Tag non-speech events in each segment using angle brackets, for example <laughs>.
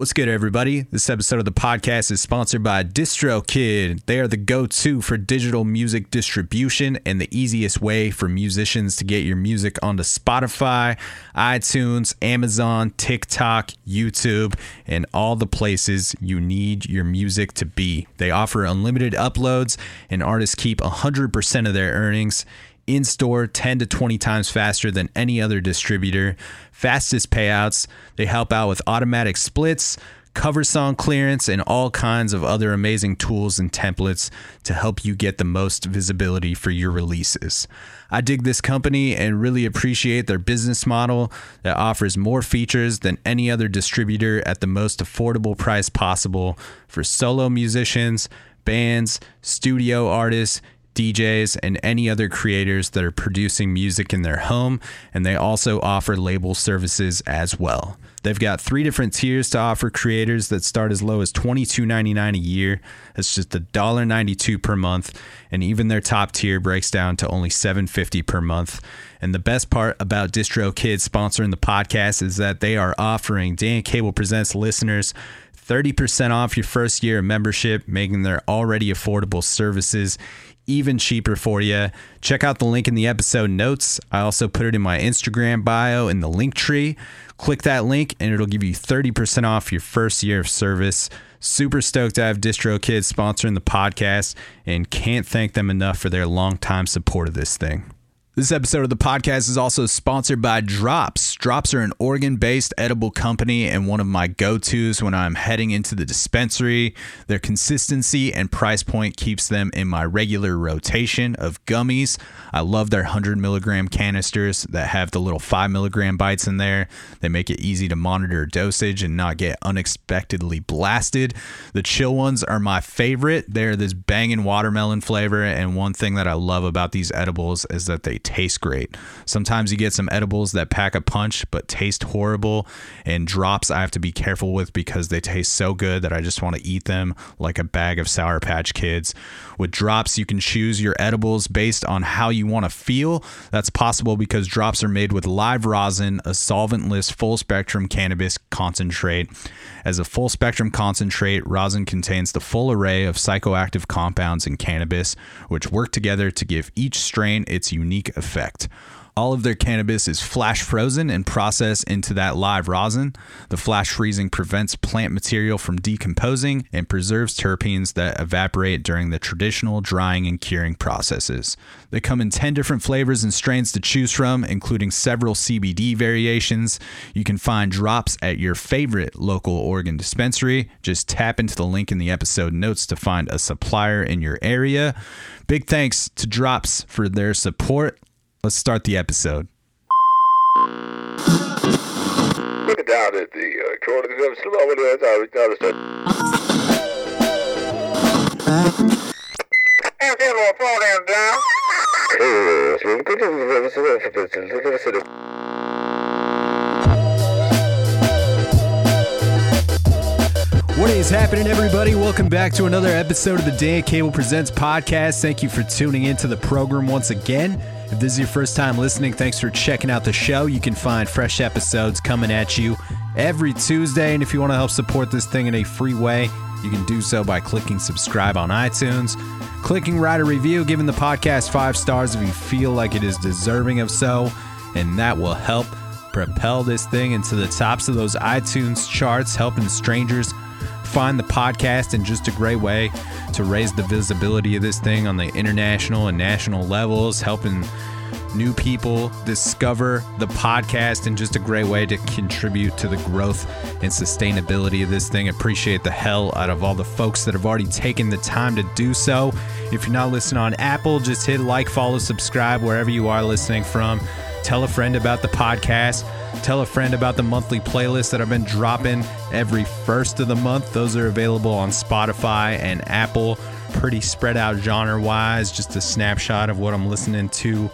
What's good, everybody? This episode of the podcast is sponsored by DistroKid. They are the go to for digital music distribution and the easiest way for musicians to get your music onto Spotify, iTunes, Amazon, TikTok, YouTube, and all the places you need your music to be. They offer unlimited uploads, and artists keep 100% of their earnings in store 10 to 20 times faster than any other distributor. Fastest payouts. They help out with automatic splits, cover song clearance, and all kinds of other amazing tools and templates to help you get the most visibility for your releases. I dig this company and really appreciate their business model that offers more features than any other distributor at the most affordable price possible for solo musicians, bands, studio artists, DJs, and any other creators that are producing music in their home, and they also offer label services as well. They've got three different tiers to offer creators that start as low as $22.99 a year. That's just $1.92 per month, and even their top tier breaks down to only $7.50 per month. And the best part about DistroKid sponsoring the podcast is that they are offering Dan Cable Presents listeners 30% off your first year of membership, making their already affordable services even cheaper for you. Check out the link in the episode notes. I also put it in my Instagram bio in the Linktree. Click that link and it'll give you 30% off your first year of service. Super stoked to have DistroKid sponsoring the podcast and can't thank them enough for their long time support of this thing. This episode of the podcast is also sponsored by Drops. Drops are an Oregon based edible company and one of my go tos when I'm heading into the dispensary. Their consistency and price point keeps them in my regular rotation of gummies. I love their 100 milligram canisters that have the little 5 milligram bites in there. They make it easy to monitor dosage and not get unexpectedly blasted. The chill ones are my favorite. They're this banging watermelon flavor, and one thing that I love about these edibles is that they taste great. Sometimes you get some edibles that pack a punch but taste horrible, and drops I have to be careful with because they taste so good that I just want to eat them like a bag of Sour Patch Kids. With drops, you can choose your edibles based on how you want to feel. That's possible because drops are made with live rosin, a solventless full spectrum cannabis concentrate. As a full spectrum concentrate, rosin contains the full array of psychoactive compounds in cannabis, which work together to give each strain its unique effect. All of their cannabis is flash frozen and processed into that live rosin. The flash freezing prevents plant material from decomposing and preserves terpenes that evaporate during the traditional drying and curing processes. They come in 10 different flavors and strains to choose from, including several CBD variations. You can find drops at your favorite local Oregon dispensary. Just tap into the link in the episode notes to find a supplier in your area. Big thanks to Drops for their support. Let's start the episode. Down at the uh, corner of the slow as I was noticing. And then we'll fall down down. What is happening, everybody? Welcome back to another episode of the Dan Cable Presents podcast. Thank you for tuning into the program once again. If this is your first time listening, thanks for checking out the show. You can find fresh episodes coming at you every Tuesday. And if you want to help support this thing in a free way, you can do so by clicking subscribe on iTunes, clicking write a review, giving the podcast five stars if you feel like it is deserving of so, and that will help propel this thing into the tops of those iTunes charts, helping strangers find the podcast and just a great way to raise the visibility of this thing on the international and national levels, helping new people discover the podcast and just a great way to contribute to the growth and sustainability of this thing. Appreciate the hell out of all the folks that have already taken the time to do so. If you're not listening on Apple, just hit like, follow, subscribe wherever you are listening from. Tell a friend about the podcast. Tell a friend about the monthly playlist that I've been dropping every first of the month. Those are available on Spotify and Apple. Pretty spread out genre wise, just a snapshot of what I'm listening to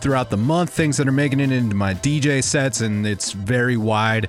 throughout the month, things that are making it into my DJ sets, and it's very wide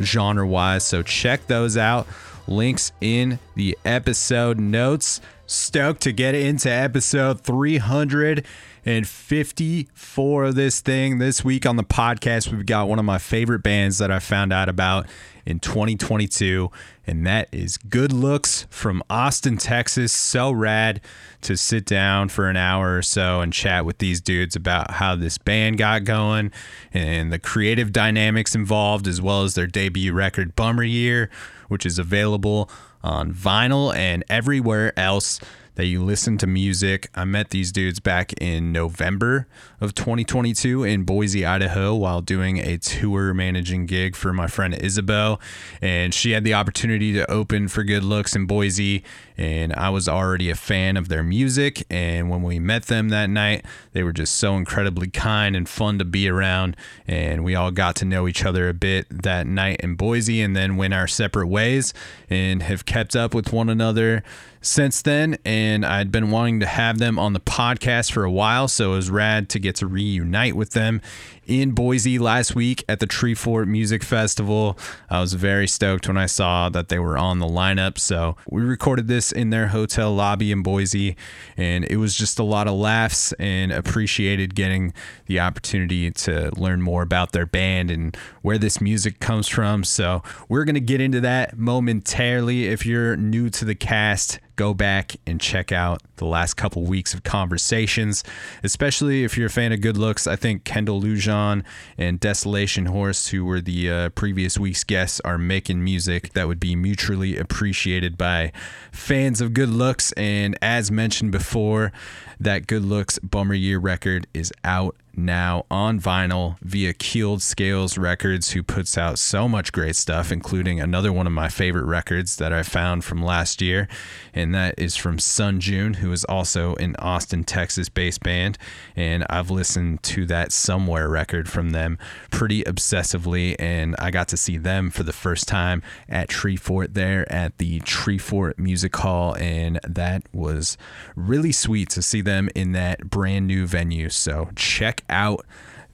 genre wise. So check those out. Links in the episode notes. Stoked to get into episode 354 of this thing. This week on the podcast, we've got one of my favorite bands that I found out about in 2022, and that is Good Looks from Austin, Texas. So rad to sit down for an hour or so and chat with these dudes about how this band got going and the creative dynamics involved, as well as their debut record, Bummer Year, which is available on vinyl and everywhere else that you listen to music. I met these dudes back in November of 2022 in Boise, Idaho, while doing a tour managing gig for my friend Isabel. And she had the opportunity to open for Good Looks in Boise. And I was already a fan of their music. And when we met them that night, they were just so incredibly kind and fun to be around. And we all got to know each other a bit that night in Boise and then went our separate ways and have kept up with one another since then, and I'd been wanting to have them on the podcast for a while, so it was rad to get to reunite with them in Boise last week at the Treefort Music Festival. I was very stoked when I saw that they were on the lineup. So we recorded this in their hotel lobby in Boise, and it was just a lot of laughs and appreciated getting the opportunity to learn more about their band and where this music comes from. So we're going to get into that momentarily. If you're new to the cast, go back and check out the last couple weeks of conversations, especially if you're a fan of good looks. I think Kendall Lujan and Desolation Horse, who were the uh, previous week's guests, are making music that would be mutually appreciated by fans of good looks. And as mentioned before, that good looks bummer year record is out now on vinyl via Keeled Scales Records, who puts out so much great stuff, including another one of my favorite records that I found from last year, and that is from Sun June, who is also an Austin, Texas based band. And I've listened to that Somewhere record from them pretty obsessively, and I got to see them for the first time at Treefort there at the Treefort Music Hall, and that was really sweet to see them in that brand new venue. So check out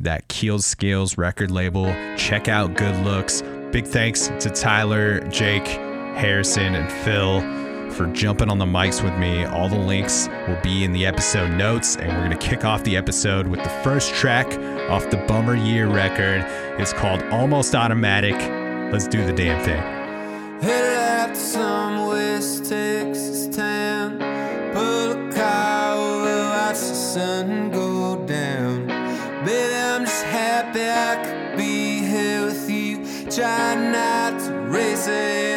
that Keeled Scales record label. Check out Good Looks. Big thanks to Tyler, Jake, Harrison, and Phil for jumping on the mics with me. All the links will be in the episode notes, and we're going to kick off the episode with the first track off the Bummer Year record. It's called Almost Automatic. Let's do the damn thing. Headed out to some West Texas town. Pull a car over, watch the sun go Try not to race it,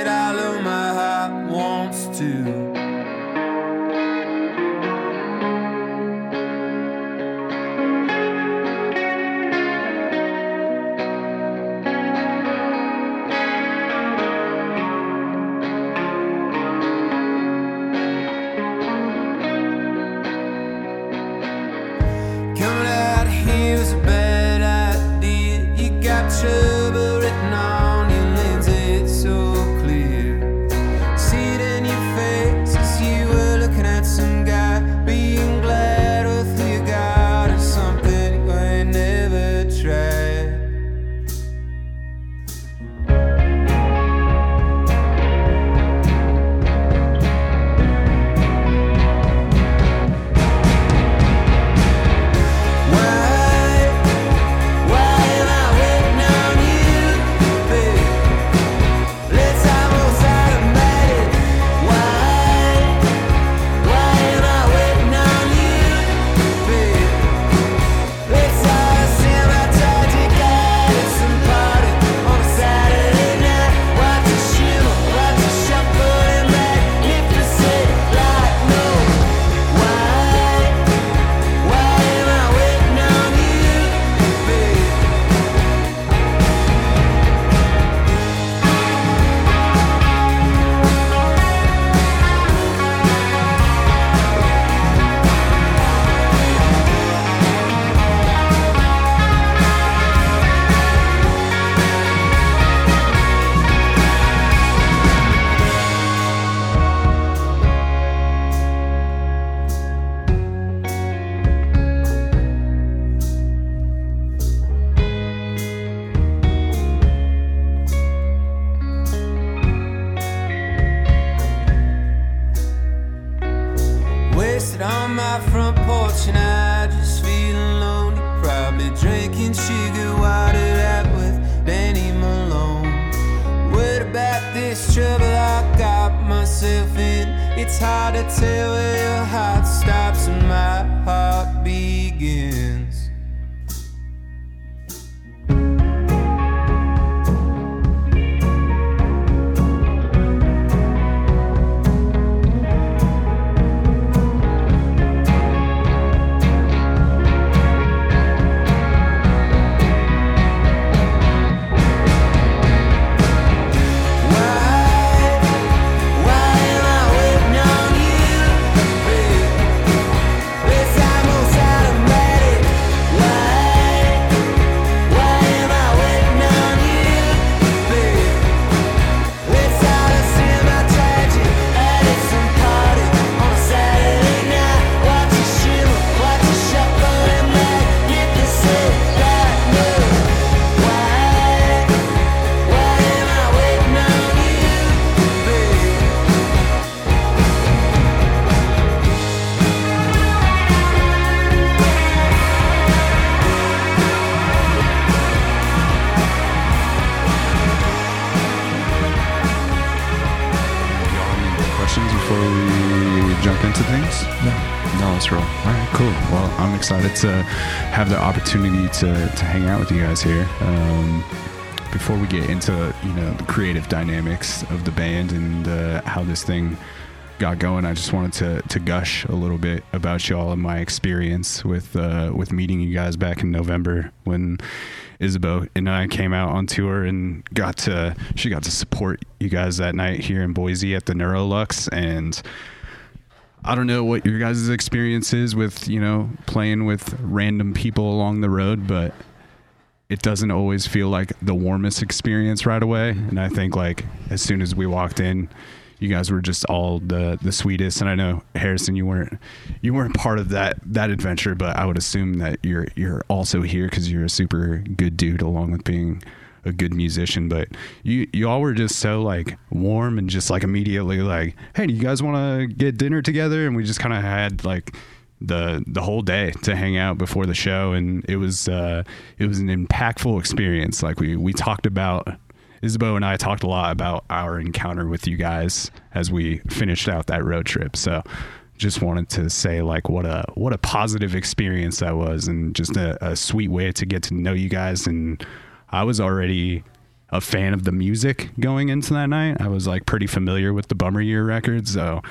excited to have the opportunity to, to hang out with you guys here. Um, before we get into you know the creative dynamics of the band and uh, how this thing got going, I just wanted to to gush a little bit about y'all and my experience with uh, with meeting you guys back in November when Isabeau and I came out on tour and got to she got to support you guys that night here in Boise at the Neurolux and I don't know what your guys' experience is with, you know, playing with random people along the road, but it doesn't always feel like the warmest experience right away. And I think like as soon as we walked in, you guys were just all the the sweetest. And I know Harrison, you weren't you weren't part of that that adventure, but I would assume that you're you're also here because you're a super good dude, along with being a good musician. But you you all were just so like warm and just like immediately like, hey, do you guys want to get dinner together? And we just kind of had like the the whole day to hang out before the show and it was uh it was an impactful experience like we we talked about Isabeau and I talked a lot about our encounter with you guys as we finished out that road trip so just wanted to say like what a what a positive experience that was and just a, a sweet way to get to know you guys and I was already a fan of the music going into that night I was like pretty familiar with the Bummer Year records so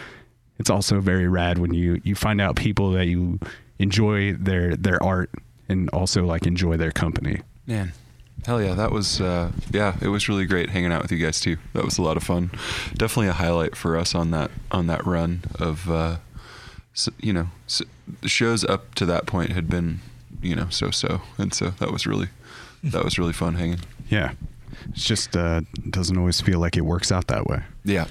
it's also very rad when you you find out people that you enjoy their their art and also like enjoy their company. Man, hell yeah, that was uh, yeah, it was really great hanging out with you guys too. That was a lot of fun. Definitely a highlight for us on that on that run of uh, you know shows up to that point had been you know so so, and so that was really that was really fun hanging. Yeah. It's just uh doesn't always feel like it works out that way. Yeah,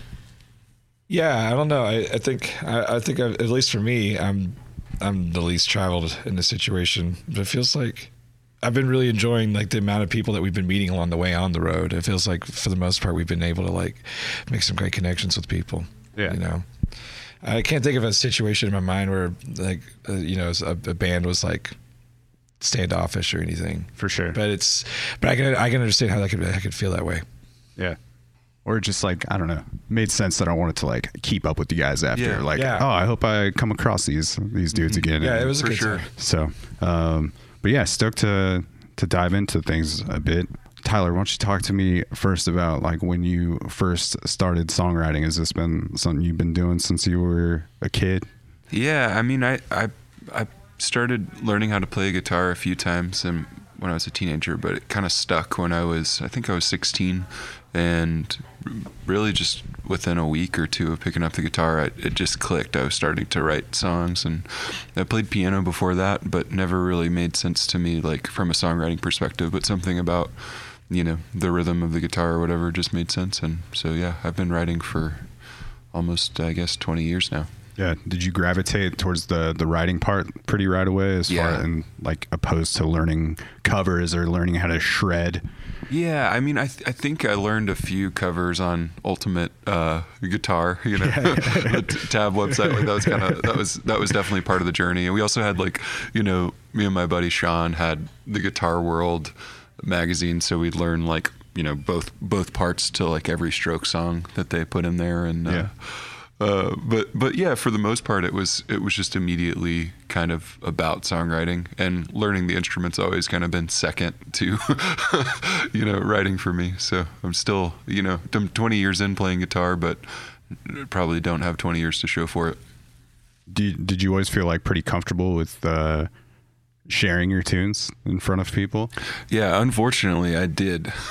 Yeah, I don't know. I, I think I, I think i at least for me, I'm I'm the least traveled in this situation, but it feels like I've been really enjoying like the amount of people that we've been meeting along the way on the road. It feels like for the most part we've been able to like make some great connections with people. Yeah. you know. I can't think of a situation in my mind where like uh, you know a, a band was like standoffish or anything. For sure. But it's but I can I can understand how that could I could feel that way. Yeah. Or just like I don't know, made sense that I wanted to like keep up with you guys after. Yeah. like, Yeah. oh, I hope I come across these these dudes again. Yeah, And it was a for good sure. time. So, um, but yeah, stoked to to dive into things a bit. Tyler, why don't you talk to me first about like when you first started songwriting? Has this been something you've been doing since you were a kid? Yeah, I mean, I I I started learning how to play guitar a few times and when I was a teenager, but it kind of stuck when I was I think I was 16, and really just within a week or two of picking up the guitar, I, it just clicked. I was starting to write songs, and I played piano before that, but never really made sense to me like from a songwriting perspective. But something about you know the rhythm of the guitar or whatever just made sense, and so yeah, I've been writing for almost I guess 20 years now. Yeah. Did you gravitate towards the the writing part pretty right away, as Yeah. far and like opposed to learning covers or learning how to shred? Yeah, I mean, I th- I think I learned a few covers on Ultimate uh, Guitar, <laughs> you know, the <laughs> t- tab website. Like that was kind of that was that was definitely part of the journey. And we also had like, you know, me and my buddy Sean had the Guitar World magazine, so we'd learn like you know both both parts to like every stroke song that they put in there, and uh, Yeah. Uh, but but yeah, for the most part, it was it was just immediately kind of about songwriting and learning the instruments. Always kind of been second to <laughs> you know writing for me. So I'm still you know I'm 20 years in playing guitar, but probably don't have 20 years to show for it. Did, did you always feel like pretty comfortable with uh, sharing your tunes in front of people? Yeah, unfortunately, I did. <laughs>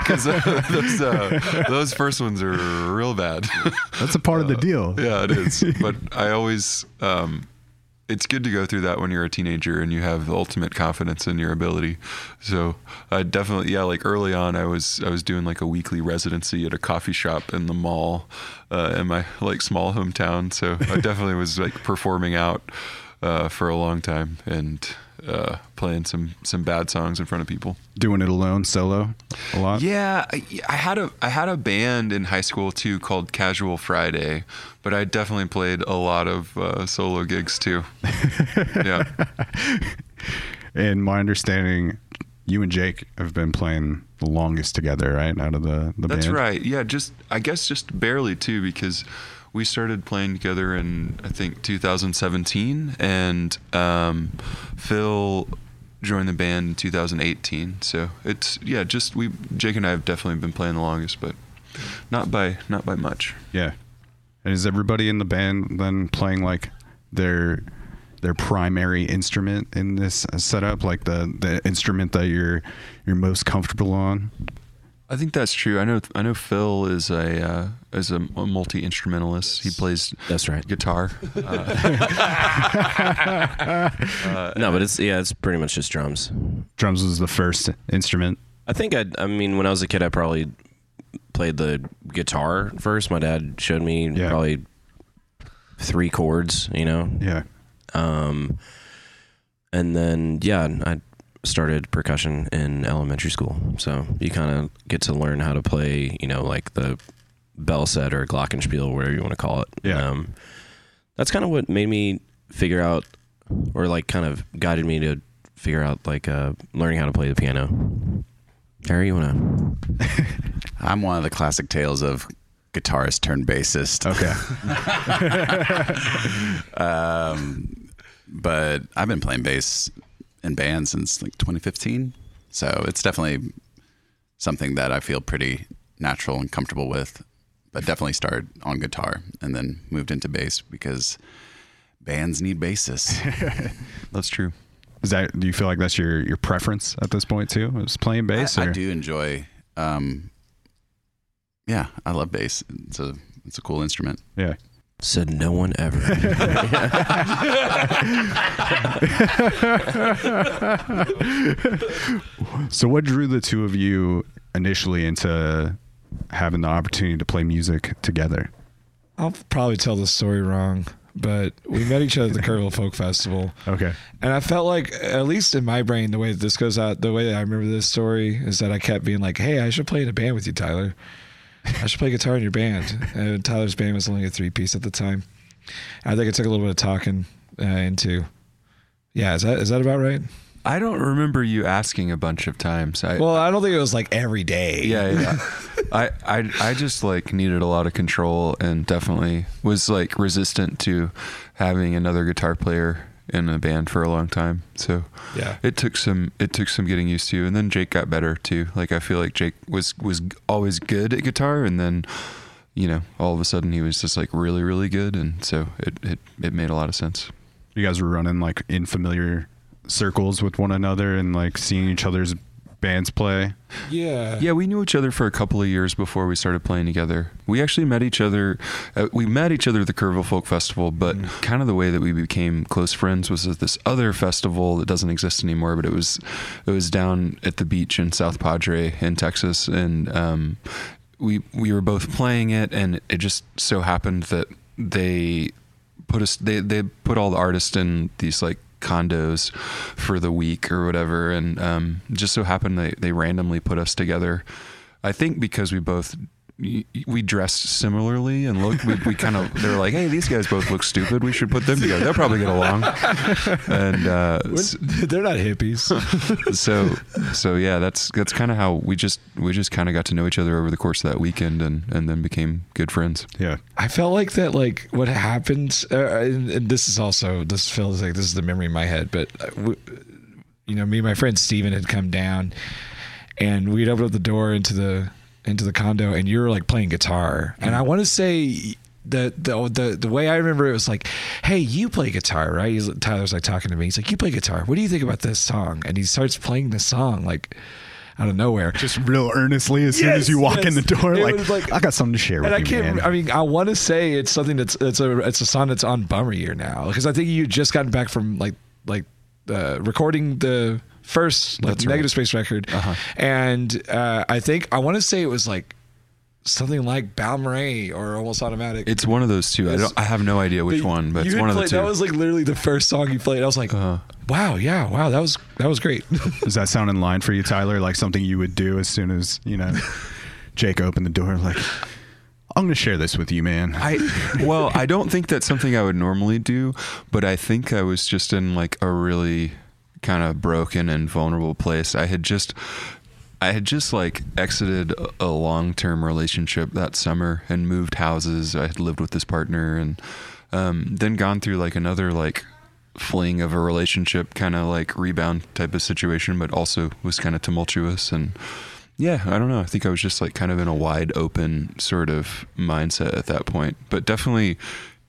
Because those, uh, those first ones are real bad. That's a part of the deal. <laughs> yeah, it is. But I always, um, it's good to go through that when you're a teenager and you have the ultimate confidence in your ability. So I definitely, yeah, like early on, I was I was doing like a weekly residency at a coffee shop in the mall uh, in my like small hometown. So I definitely was like performing out uh, for a long time and uh, playing some some bad songs in front of people. Doing it alone, solo, a lot. Yeah, I, I had a I had a band in high school too called Casual Friday, but I definitely played a lot of uh, solo gigs too. <laughs> yeah, And my understanding, you and Jake have been playing the longest together, right? Out of the the that's band. right. Yeah, just I guess just barely too because we started playing together in I think 2017, and um, Phil joined the band in 2018. So it's yeah, just we Jake and I have definitely been playing the longest, but not by not by much. Yeah. And is everybody in the band then playing like their their primary instrument in this setup, like the the instrument that you're you're most comfortable on? I think that's true. I know. I know Phil is a uh, is a, multi instrumentalist. He plays That's right. guitar. <laughs> no, but it's yeah, it's pretty much just drums. Drums was the first instrument. I think I I mean when I was a kid I probably played the guitar first. My dad showed me Yeah. probably three chords, you know. Yeah. Um and then yeah, I started percussion in elementary school. So you kind of get to learn how to play, you know, like the bell set or glockenspiel, whatever you want to call it. Yeah. Um, that's kind of what made me figure out, or like kind of guided me to figure out like uh, learning how to play the piano. Harry, you want to? <laughs> I'm one of the classic tales of guitarist turned bassist. Okay. <laughs> Um, but I've been playing bass in bands since like 2015. So it's definitely something that I feel pretty natural and comfortable with. But definitely started on guitar and then moved into bass because bands need bassists. <laughs> That's true. Is that do you feel like that's your your preference at this point too? Is playing bass? I, I do enjoy. Um, yeah, I love bass. It's a it's a cool instrument. Yeah. Said no one ever. <laughs> So what drew the two of you initially into having the opportunity to play music together? I'll probably tell the story wrong, but we met each other at the <laughs> Kerrville Folk Festival. Okay. And I felt like, at least in my brain, the way that this goes out, the way that I remember this story is that I kept being like, hey, I should play in a band with you, Tyler. <laughs> I should play guitar in your band. And Tyler's band was only a three piece at the time. I think it took a little bit of talking uh, into. Yeah, is that is that about right? I don't remember you asking a bunch of times. I, Well, I don't think it was like every day. yeah, yeah. <laughs> I, I, I just like needed a lot of control and definitely was like resistant to having another guitar player in a band for a long time. So Yeah. it took some it took some getting used to, and then Jake got better too. Like I feel like Jake was was always good at guitar, and then you know all of a sudden he was just like really really good, and so it it, it made a lot of sense. You guys were running like in familiar circles with one another and like seeing each other's bands play. Yeah. Yeah, we knew each other for a couple of years before we started playing together. We actually met each other. Uh, we met each other at the Kerrville Folk Festival, but kind of the way that we became close friends was at this other festival that doesn't exist anymore. But it was it was down at the beach in South Padre in Texas, and um, we we were both playing it, and it just so happened that they put us they they put all the artists in these like condos for the week or whatever. And um just so happened they they randomly put us together i think because we both we dressed similarly and looked. We, we kind of they were like, "Hey, these guys both look stupid. We should put them together. They'll probably get along." <laughs> And uh, <laughs> They're not hippies. <laughs> so so yeah, that's that's kind of how we just we just kind of got to know each other over the course of that weekend, and and then became good friends. Yeah. I felt like that, like what happened, uh, and, and this is also this feels like this is the memory in my head, but uh, you know, me and my friend Steven had come down, and we'd opened up the door into the into the condo, and you're like playing guitar, and I want to say. The, the the the way I remember it was like, hey, you play guitar, right? He's, Tyler's like talking to me. He's like, you play guitar. What do you think about this song? And he starts playing the song like out of nowhere. Just real earnestly as soon as you walk in the door, like, like- I got something to share with I you, can't. man. I mean, I want to say it's something that's it's a it's a song that's on Bummer Year now because I think you just gotten back from like like uh, recording the first like That's right. Negative Space record, Uh-huh. and uh, I think I want to say it was like something like Balmorhea or Almost Automatic. It's one of those two. I don't. I have no idea which But one, but you it's had one of the two. That was like literally the first song you played. I was like, Uh-huh. wow, yeah, wow, that was that was great. <laughs> Does that sound in line for you, Tyler? Like something you would do as soon as, you know, <laughs> Jake opened the door? Like, I'm going to share this with you, man. I well, I don't think that's something I would normally do, but I think I was just in like a really kind of broken and vulnerable place. I had just I had just like exited a- a long-term relationship that summer and moved houses. I had lived with this partner and um, then gone through like another like fling of a relationship kind of like rebound type of situation but also was kind of tumultuous and yeah, I don't know. I think I was just like kind of in a wide open sort of mindset at that point. But definitely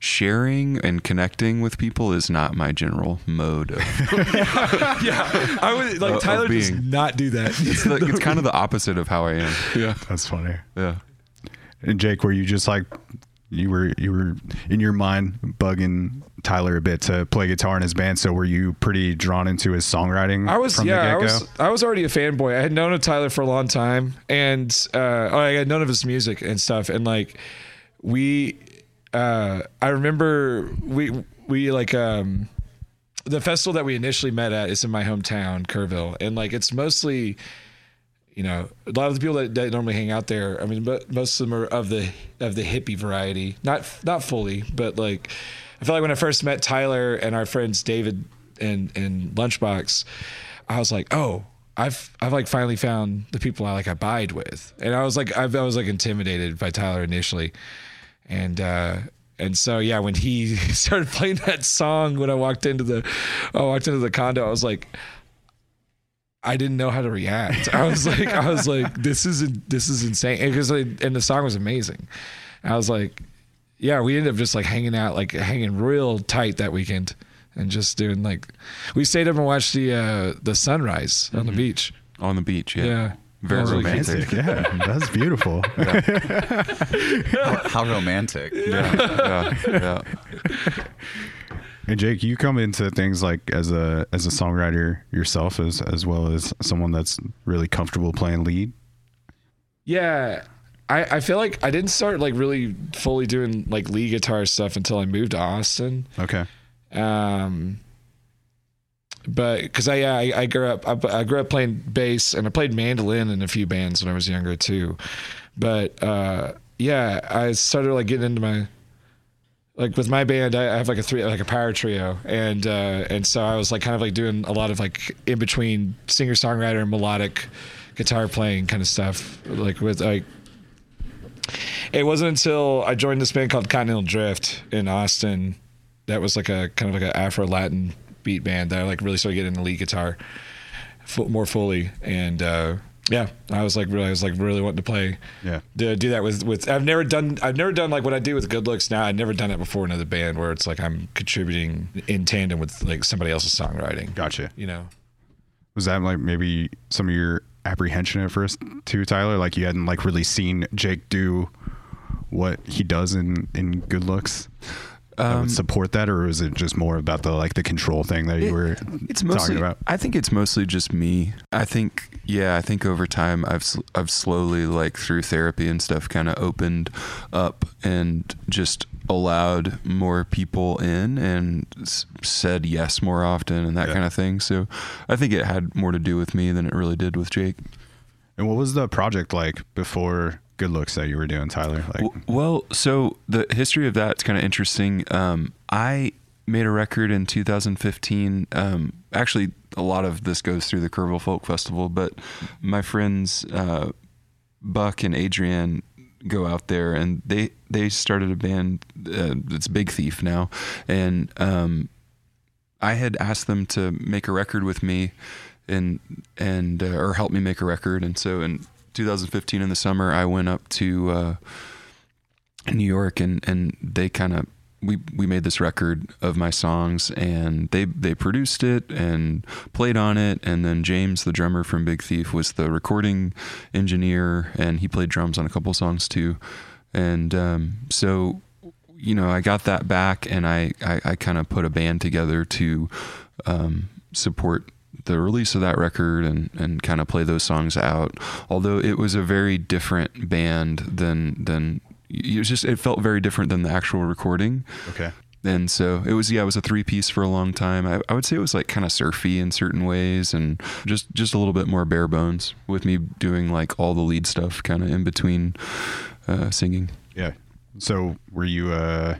sharing and connecting with people is not my general mode of <laughs> yeah, I would like Of- of Tyler does not do that. it's, like, it's <laughs> kind of the opposite of how I am. Yeah. That's funny. Yeah. And Jake, were you just like, you were you were in your mind bugging Tyler a bit to play guitar in his band. So were you pretty drawn into his songwriting? I was from yeah, the I was I was already a fanboy. I had known of Tyler for a long time, and uh, oh, I had known of his music and stuff. And like we, uh, I remember we we like um, the festival that we initially met at is in my hometown, Kerrville, and like it's mostly. You know, a lot of the people that, that normally hang out there. I mean, but most of them are of the of the hippie variety. Not not fully, but like, I feel like when I first met Tyler and our friends David and and Lunchbox, I was like, oh, I've I've like finally found the people I like abide with, and I was like I, I was like intimidated by Tyler initially, and uh, and so yeah, when he <laughs> started playing that song when I walked into the I walked into the condo, I was like. I didn't know how to react. I was <laughs> like, I was like, this is this is insane because and the song was amazing. I was like, yeah, we ended up just like hanging out, like hanging real tight that weekend, and just doing like, we stayed up and watched the uh, the sunrise on the beach. On the beach. Yeah. Yeah, Very That was really romantic. yeah, that's beautiful. How romantic. Yeah. yeah. Yeah. And Jake, you come into things like as a as a songwriter yourself, as as well as someone that's really comfortable playing lead. Yeah. I, I feel like I didn't start like really fully doing like lead guitar stuff until I moved to Austin. Okay. Um, but because I, yeah, I I grew up I, I grew up playing bass and I played mandolin in a few bands when I was younger too. But uh, yeah, I started like getting into my like with my band. I I have like a three like a power trio, and uh, and so I was like kind of like doing a lot of like in between singer songwriter and melodic guitar playing kind of stuff. Like with like it wasn't until I joined this band called Continental Drift in Austin that was like a kind of like an Afro Latin beat band that I like really started getting the lead guitar fu- more fully and uh yeah I was like really I was like really wanting to play Yeah. to do that with with I've never done I've never done like what I do with Good Looks now I've never done it before in another band where it's like I'm contributing in tandem with like somebody else's songwriting Gotcha. you know Was that like maybe some of your apprehension at first too, Tyler? Like you hadn't like really seen Jake do what he does in in Good Looks. Um, would support that, or was it just more about the like the control thing that you were it's mostly talking about? I think it's mostly just me. I think yeah, I think over time I've I've slowly like through therapy and stuff kind of opened up and just allowed more people in and s- said yes more often and that Yeah. kind of thing. So I think it had more to do with me than it really did with Jake. And what was the project like before good looks that you were doing, Tyler? Like, Well, so the history of that's kind of interesting. Um, I made a record in 2015. Um, actually, a lot of this goes through the Kerrville Folk Festival, but my friends uh, Buck and Adrianne go out there and they they started a band. Uh, it's Big Thief now, and um, I had asked them to make a record with me, and and uh, or help me make a record. And so in 2015 in the summer, I went up to uh, New York, and and they kind of we we made this record of my songs, and they they produced it and played on it, and then James, the drummer from Big Thief, was the recording engineer, and he played drums on a couple songs too, and um, so you know I got that back, and I I, I kind of put a band together to um, support the release of that record and, and kind of play those songs out. Although it was a very different band than than it was just it felt very different than the actual recording. okay. And so it was yeah, it was a three piece for a long time. I, I would say it was like kind of surfy in certain ways and just just a little bit more bare bones with me doing like all the lead stuff kind of in between uh, singing. Yeah. So were you uh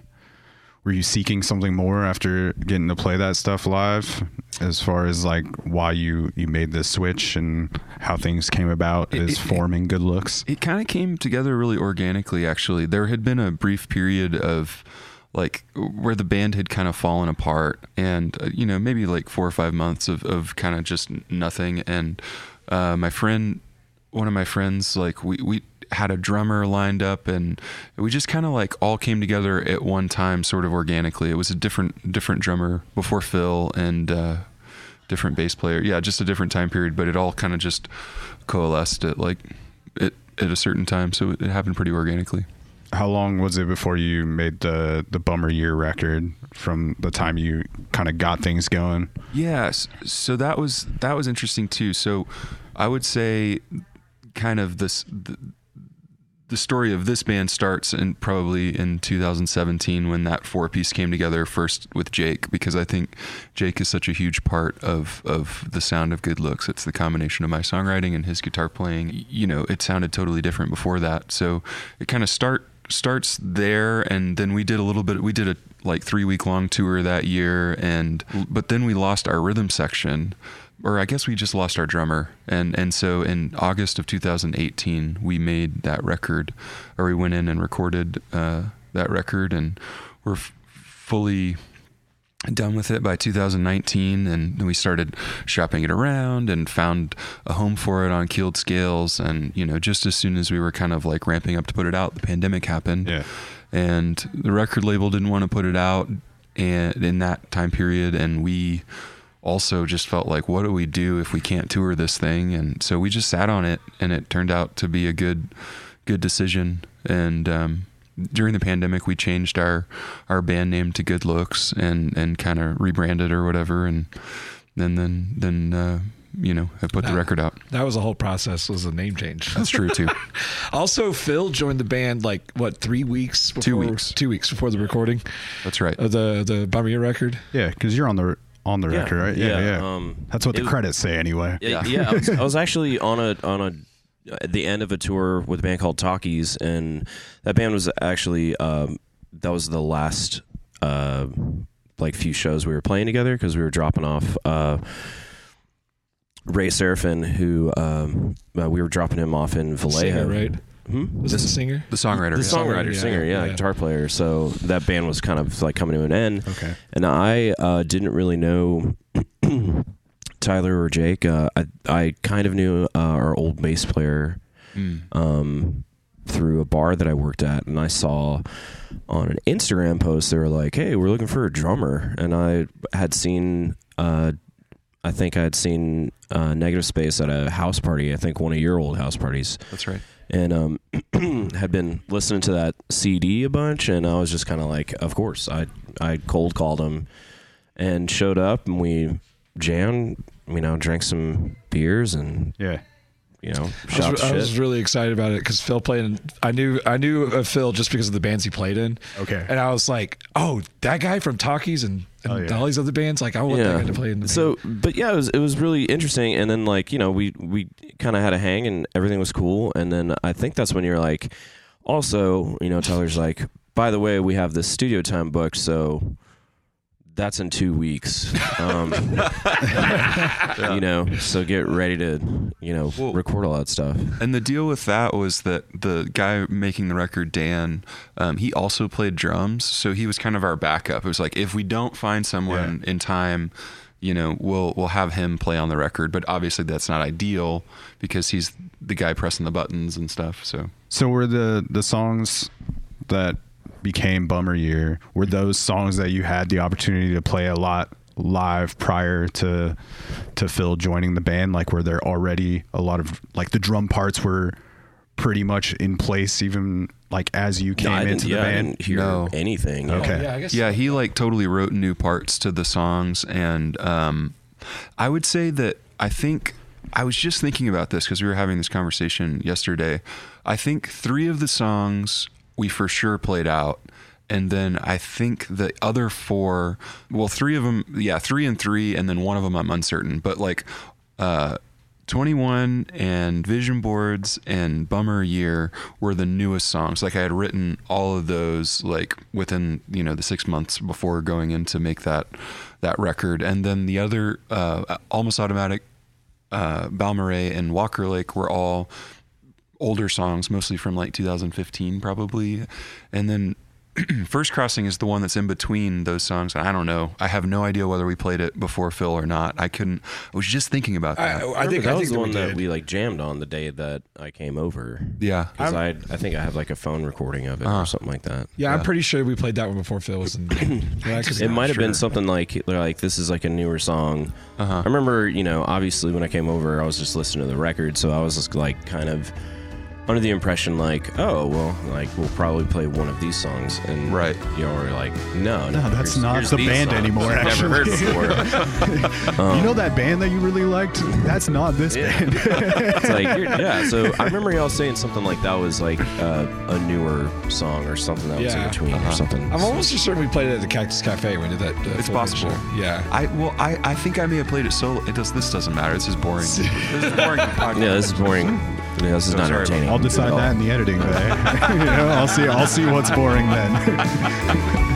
were you seeking something more after getting to play that stuff live as far as like why you you made this switch and how things came about It- as it- forming good looks? It kind of came together really organically, actually. There had been a brief period of like where the band had kind of fallen apart and, uh, you know, maybe like four or five months of, of kind of just nothing. And uh, my friend, one of my friends, like we, we had a drummer lined up and we just kind of like all came together at one time, sort of organically. It was a different, different drummer before Phil and, uh, different bass player. Yeah, just a different time period, but it all kind of just coalesced at like it at a certain time, so it happened pretty organically. How long was it before you made the the bummer year record from the time you kind of got things going? Yes, so that was that was interesting too. So I would say kind of this the, the story of this band starts in probably in 2017 when that four piece came together first with Jake because I think Jake is such a huge part of of the sound of Good Looks. It's the combination of my songwriting and his guitar playing. You know, it sounded totally different before that. So it kind of start starts there and then we did a little bit we did a like 3 week long tour that year and but then we lost our rhythm section or I guess we just lost our drummer, and and so in August of 2018 we made that record, or we went in and recorded uh, that record, and we're f- fully done with it by 2019 and then we started shopping it around and found a home for it on keeled scales. And you know just as soon as we were kind of like ramping up to put it out the pandemic happened. Yeah. and the record label didn't want to put it out and in that time period. And we also just felt like what do we do if we can't tour this thing and so we just sat on it and it turned out to be a good good decision and um during the pandemic we changed our our band name to good looks and and kind of rebranded or whatever and then then then uh you know i put the record out That was the whole process. Was a name change. that's true too <laughs> Also, Phil joined the band like what three weeks? Before, Two weeks. Two weeks before the recording that's right of the the Bummer Year record. Yeah, because you're on the on the Yeah. record, right? Yeah, yeah. um, That's what the it- credits say, anyway. Yeah, yeah. I, was, I was <laughs> actually on a on a at the end of a tour with a band called Talkies, and that band was actually um, that was the last uh, like few shows we were playing together because we were dropping off. Uh, Ray Serafin, who um, uh, we were dropping him off in Vallejo, Singer, right? Hmm? Was this a singer? the songwriter The yeah. songwriter, yeah, singer, yeah, yeah. guitar player. So that band was kind of like coming to an end. Okay. And I uh, didn't really know <clears throat> Tyler or Jake. Uh, I I kind of knew uh, our old bass player Mm. um, through a bar that I worked at, and I saw on an Instagram post they were like, "Hey, we're looking for a drummer," and I had seen. Uh, I think I had seen uh, Negative Space at a house party. I think one of your old house parties that's right and um, <clears throat> had been listening to that CD a bunch, and I was just kind of like, of course, I I cold called him, and showed up, and we jammed, you know, drank some beers, and Yeah. You know, I shout was, I was really excited about it because Phil played. In, I knew I knew of Phil just because of the bands he played in. Okay. and I was like, oh, that guy from Talkies and, and Oh, yeah. all these other bands. Like, I want that guy to play in. The so, but yeah, it was it was really interesting. And then like you know we we kind of had a hang and everything was cool. And then I think that's when you're like, also you know Tyler's like, by the way, we have this studio time booked, so that's in two weeks. <laughs> Um, You know, so get ready to you know Well- record all that stuff. And the deal with that was that the guy making the record, Dan, um, he also played drums, so he was kind of our backup. It was like if we don't find someone in time, you know, we'll we'll have him play on the record. But obviously, that's not ideal because he's the guy pressing the buttons and stuff. So So were the the songs that became Bummer Year were those songs that you had the opportunity to play a lot live prior to to Phil joining the band? Like were there already a lot of like the drum parts were pretty much in place even like as you came No, I into didn't, the yeah, I band? didn't hear No. anything. yeah. Okay. yeah, I guess. yeah, he like totally wrote new parts to the songs, and um, I would say that I think I was just thinking about this because we were having this conversation yesterday. I think three of the songs we for sure played out. And then I think the other four, well, three of them, yeah, three and three, and then one of them I'm uncertain. But like, uh, 21 and Vision Boards and Bummer Year were the newest songs. Like I had written all of those like within, you know, the 6 months before going in to make that that record. And then the other uh Almost Automatic uh Balmorhea and Walker Lake were all older songs, mostly from like 2015 probably. And then <clears throat> First Crossing is the one that's in between those songs. I don't know. I have no idea whether we played it before Phil or not. I couldn't. I was just thinking about that. I, I Remember, think that I was think the one we that we like jammed on the day that I came over. yeah. Because I, I think I have like a phone recording of it Uh-huh. or something like that. Yeah, I'm pretty sure we played that one before Phil was in. <clears throat> yeah, 'cause- It might have been something like like this is like a newer song. Uh-huh. I remember, you know, obviously when I came over, I was just listening to the record, so I was just like kind of under the impression like, oh well, like we'll probably play one of these songs, and Right. you know, or like, no, no, No, that's here's- not here's the band songs anymore, I've Never heard actually. before. <laughs> you know that band that you really liked? That's not this Yeah. band. <laughs> it's like <laughs> yeah. So I remember y'all saying something like that was like uh, a newer song or something that was in Yeah. between or something. I'm almost certain we played it at the Cactus Cafe when we did that. Uh, It's possible. show. Yeah. I well, I, I think I may have played it solo. It does. This doesn't matter. This is boring. this is boring. podcast. yeah, this is boring. Yeah, this is So not sorry entertaining. I'll decide that in the editing bay. <laughs> you know, I'll see I'll see what's boring then. <laughs>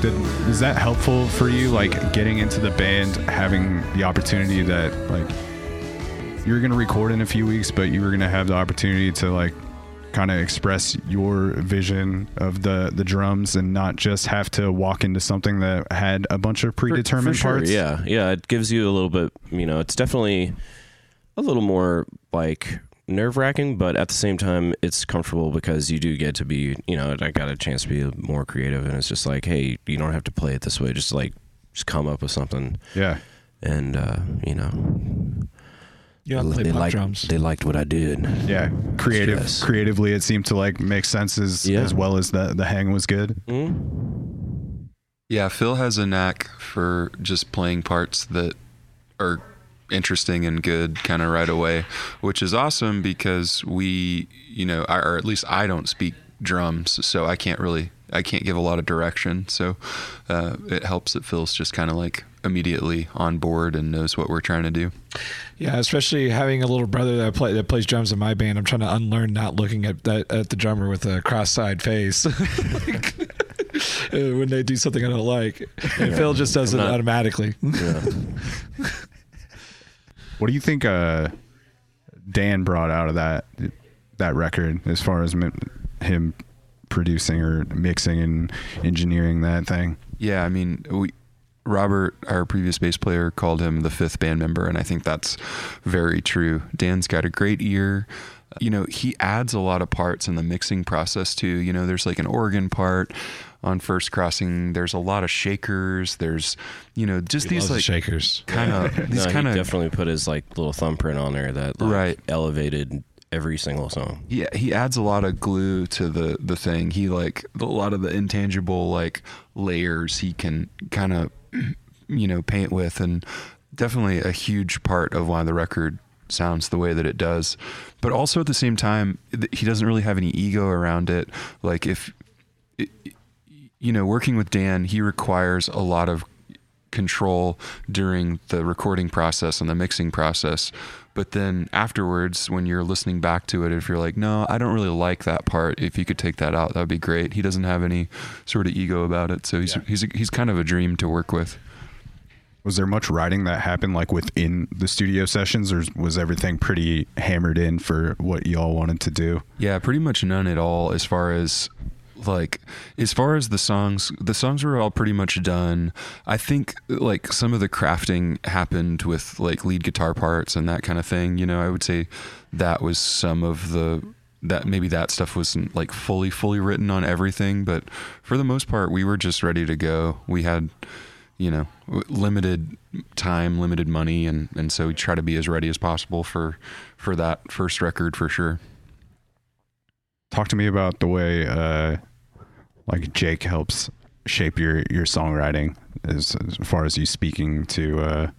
did is that helpful for you? Like getting into the band, having the opportunity that like you were gonna record in a few weeks, but you were gonna have the opportunity to like kind of express your vision of the the drums and not just have to walk into something that had a bunch of For- predetermined for sure, parts. Yeah, yeah. It gives you a little bit. You know, it's definitely a little more like nerve wracking, but at the same time, it's comfortable because you do get to be. You know, I got a chance to be more creative, and it's just like, hey, you don't have to play it this way. Just like, just come up with something, Yeah. and uh, you know, You don't play they pop liked drums. they liked what I did. Yeah. Creative Yes. creatively it seemed to like make sense as Yeah. as well as the the hang was good. Mm? Yeah, Phil has a knack for just playing parts that are interesting and good kind of right away, which is awesome because we, you know, I- or at least I don't speak drums, so I can't really I can't give a lot of direction. So uh, it helps that Phil's just kind of like immediately on board and knows what we're trying to do. Yeah, especially having a little brother that play that plays drums in my band. I'm trying to unlearn not looking at that at the drummer with a cross-eyed face. <laughs> when they do something I don't like, and Phil just does it not- automatically. Yeah. <laughs> What do you think uh, Dan brought out of that that record as far as him producing or mixing and engineering that thing? Yeah, I mean, we Robert, our previous bass player, called him the fifth band member, and I think that's very true. Dan's got a great ear. You know, he adds a lot of parts in the mixing process too. You know, there's like an organ part on First Crossing. There's a lot of shakers. There's, you know, just He these loves the like shakers. kind of <laughs> these no, kind of definitely put his like little thumbprint on there that like, Right. elevated every single song. yeah he adds a lot of glue to the the thing he like a lot of the intangible like layers he can kind of you know paint with and definitely a huge part of why the record sounds the way that it does but also at the same time th- he doesn't really have any ego around it like if you know working with Dan he requires a lot of control during the recording process and the mixing process. But then afterwards, when you're listening back to it, if you're like, no, I don't really like that part, if you could take that out, that would be great. He doesn't have any sort of ego about it. So he's, he's, he's kind of a dream to work with. Was there much writing that happened like within the studio sessions, or was everything pretty hammered in for what y'all wanted to do? Yeah, pretty much none at all as far as like as far as the songs the songs were all pretty much done. I think like some of the crafting happened with like lead guitar parts and that kind of thing you know? I would say that was some of the that maybe that stuff wasn't like fully fully written on everything but for the most part we were just ready to go. We had you know limited time limited money and and so we try to be as ready as possible for for that first record for sure. Talk to me about the way uh, like Jake helps shape your your songwriting as, as far as you speaking to uh,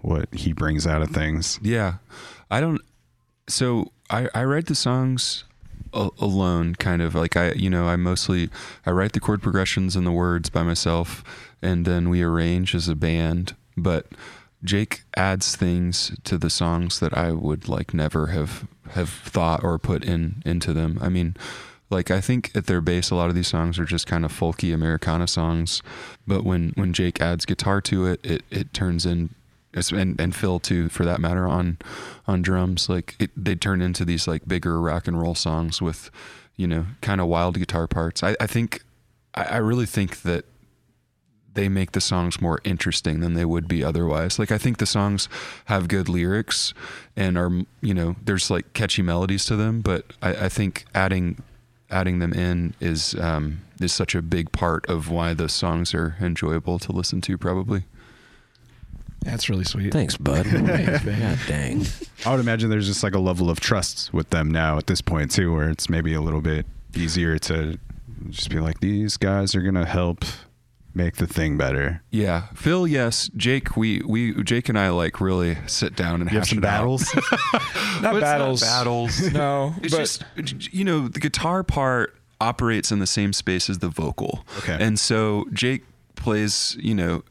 what he brings out of things. Yeah, I don't. So I I write the songs a- alone, kind of like I you know I mostly I write the chord progressions and the words by myself, and then we arrange as a band. But Jake adds things to the songs that I would like never have have thought or put in into them. I mean. Like I think at their base, a lot of these songs are just kind of folky Americana songs, but when when Jake adds guitar to it, it it turns in and and Phil too, for that matter, on on drums. Like it, they turn into these like bigger rock and roll songs with, you know, kind of wild guitar parts. I, I think, I, I really think that they make the songs more interesting than they would be otherwise. Like I think the songs have good lyrics and are you know there's like catchy melodies to them, but I, I think adding adding them in is um, is such a big part of why the songs are enjoyable to listen to. Probably. That's really sweet. Thanks, bud. <laughs> God dang. I would imagine there's just like a level of trust with them now at this point too, where it's maybe a little bit easier to just be like, these guys are gonna help make the thing better. Yeah, Phil. Yes, Jake. We we Jake and I like really sit down and You have some it out. battles. <laughs> Not But it's not battles. battles. <laughs> No, It's but just you know the guitar part operates in the same space as the vocal. Okay. And so Jake plays, you know,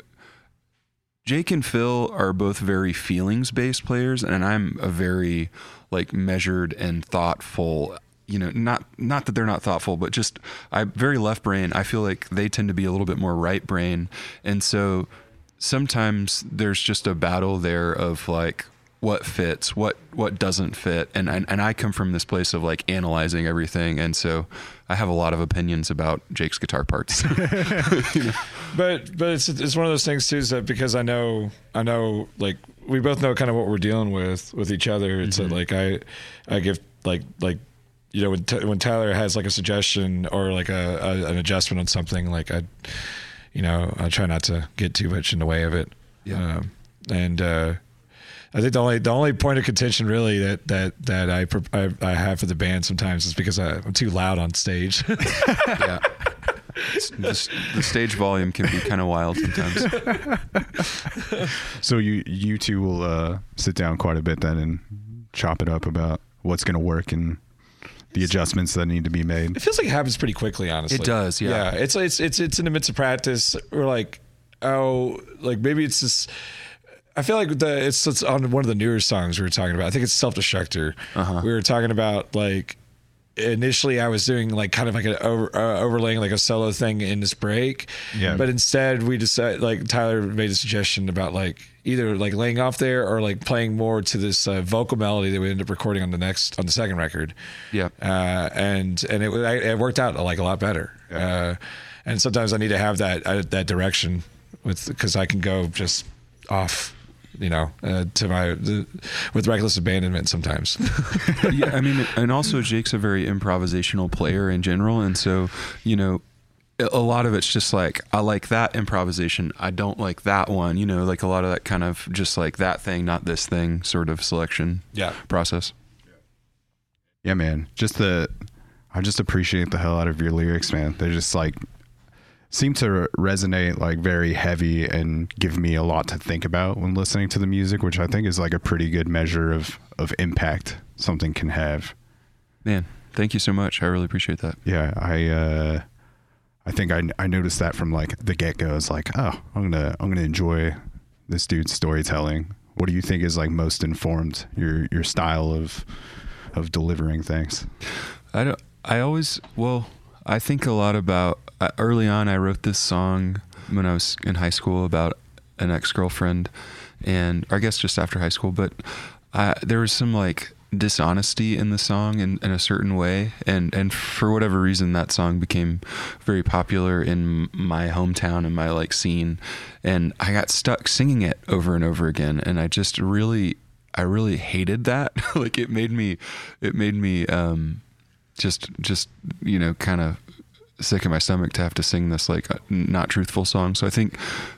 Jake and Phil are both very feelings based players and I'm a very like measured and thoughtful you know not not that they're not thoughtful but just I very left brain. I feel like they tend to be a little bit more right brain. And so sometimes there's just a battle there of like what fits what what doesn't fit. And and, and I come from this place of like analyzing everything. And so I have a lot of opinions about Jake's guitar parts. <laughs> But but it's it's one of those things too is that because I know I know like we both know kind of what we're dealing with with each other. It's that, mm-hmm. like I I give like like you know when t- when Tyler has like a suggestion or like a, a an adjustment on something like I you know I try not to get too much in the way of it. Yeah. Um, and uh, I think the only the only point of contention really that that that I I, I have for the band sometimes is because I, I'm too loud on stage. <laughs> yeah the, the stage volume can be kind of wild sometimes so you you two will uh, sit down quite a bit then and chop it up about what's gonna work and the adjustments that need to be made. It feels like it happens pretty quickly, honestly. It does, yeah. Yeah, it's it's it's it's in the midst of practice. We're like, oh, like maybe it's just. I feel like the it's, it's on one of the newer songs we were talking about. I think it's Self Destructor. Uh-huh. We were talking about like initially I was doing like kind of like an over, uh, overlaying like a solo thing in this break. Yeah. But instead we decided like Tyler made a suggestion about like either like laying off there or like playing more to this uh, vocal melody that we ended up recording on the next on the second record. Yeah. Uh, and and it it worked out like a lot better. Uh, and sometimes I need to have that uh, that direction with because I can go just off. You know, uh, to my the, with reckless abandonment sometimes. <laughs> yeah, I mean, and also Jake's a very improvisational player in general, and so you know, a lot of it's just like I like that improvisation, I don't like that one. You know, like a lot of that kind of just like that thing, not this thing, sort of selection. Yeah. process. Yeah, man. Just the I just appreciate the hell out of your lyrics, man. They're just like seem to resonate like very heavy and give me a lot to think about when listening to the music, which I think is like a pretty good measure of of impact something can have. Man, thank you so much. I really appreciate that. Yeah, I uh I think I I noticed that from like the get-go. It's like, oh, I'm going to I'm going to enjoy this dude's storytelling. What do you think is like most informed your your style of of delivering things? I don't. I always well. I think a lot about uh, early on. I wrote this song when I was in high school about an ex girlfriend, and I guess just after high school. But I, there was some like dishonesty in the song in, in a certain way, and and for whatever reason, that song became very popular in my hometown and my like scene, and I got stuck singing it over and over again, and I just really. I really hated that. <laughs> like it made me, it made me, um, just just you know kind of sick in my stomach to have to sing this like uh, not truthful song. So i think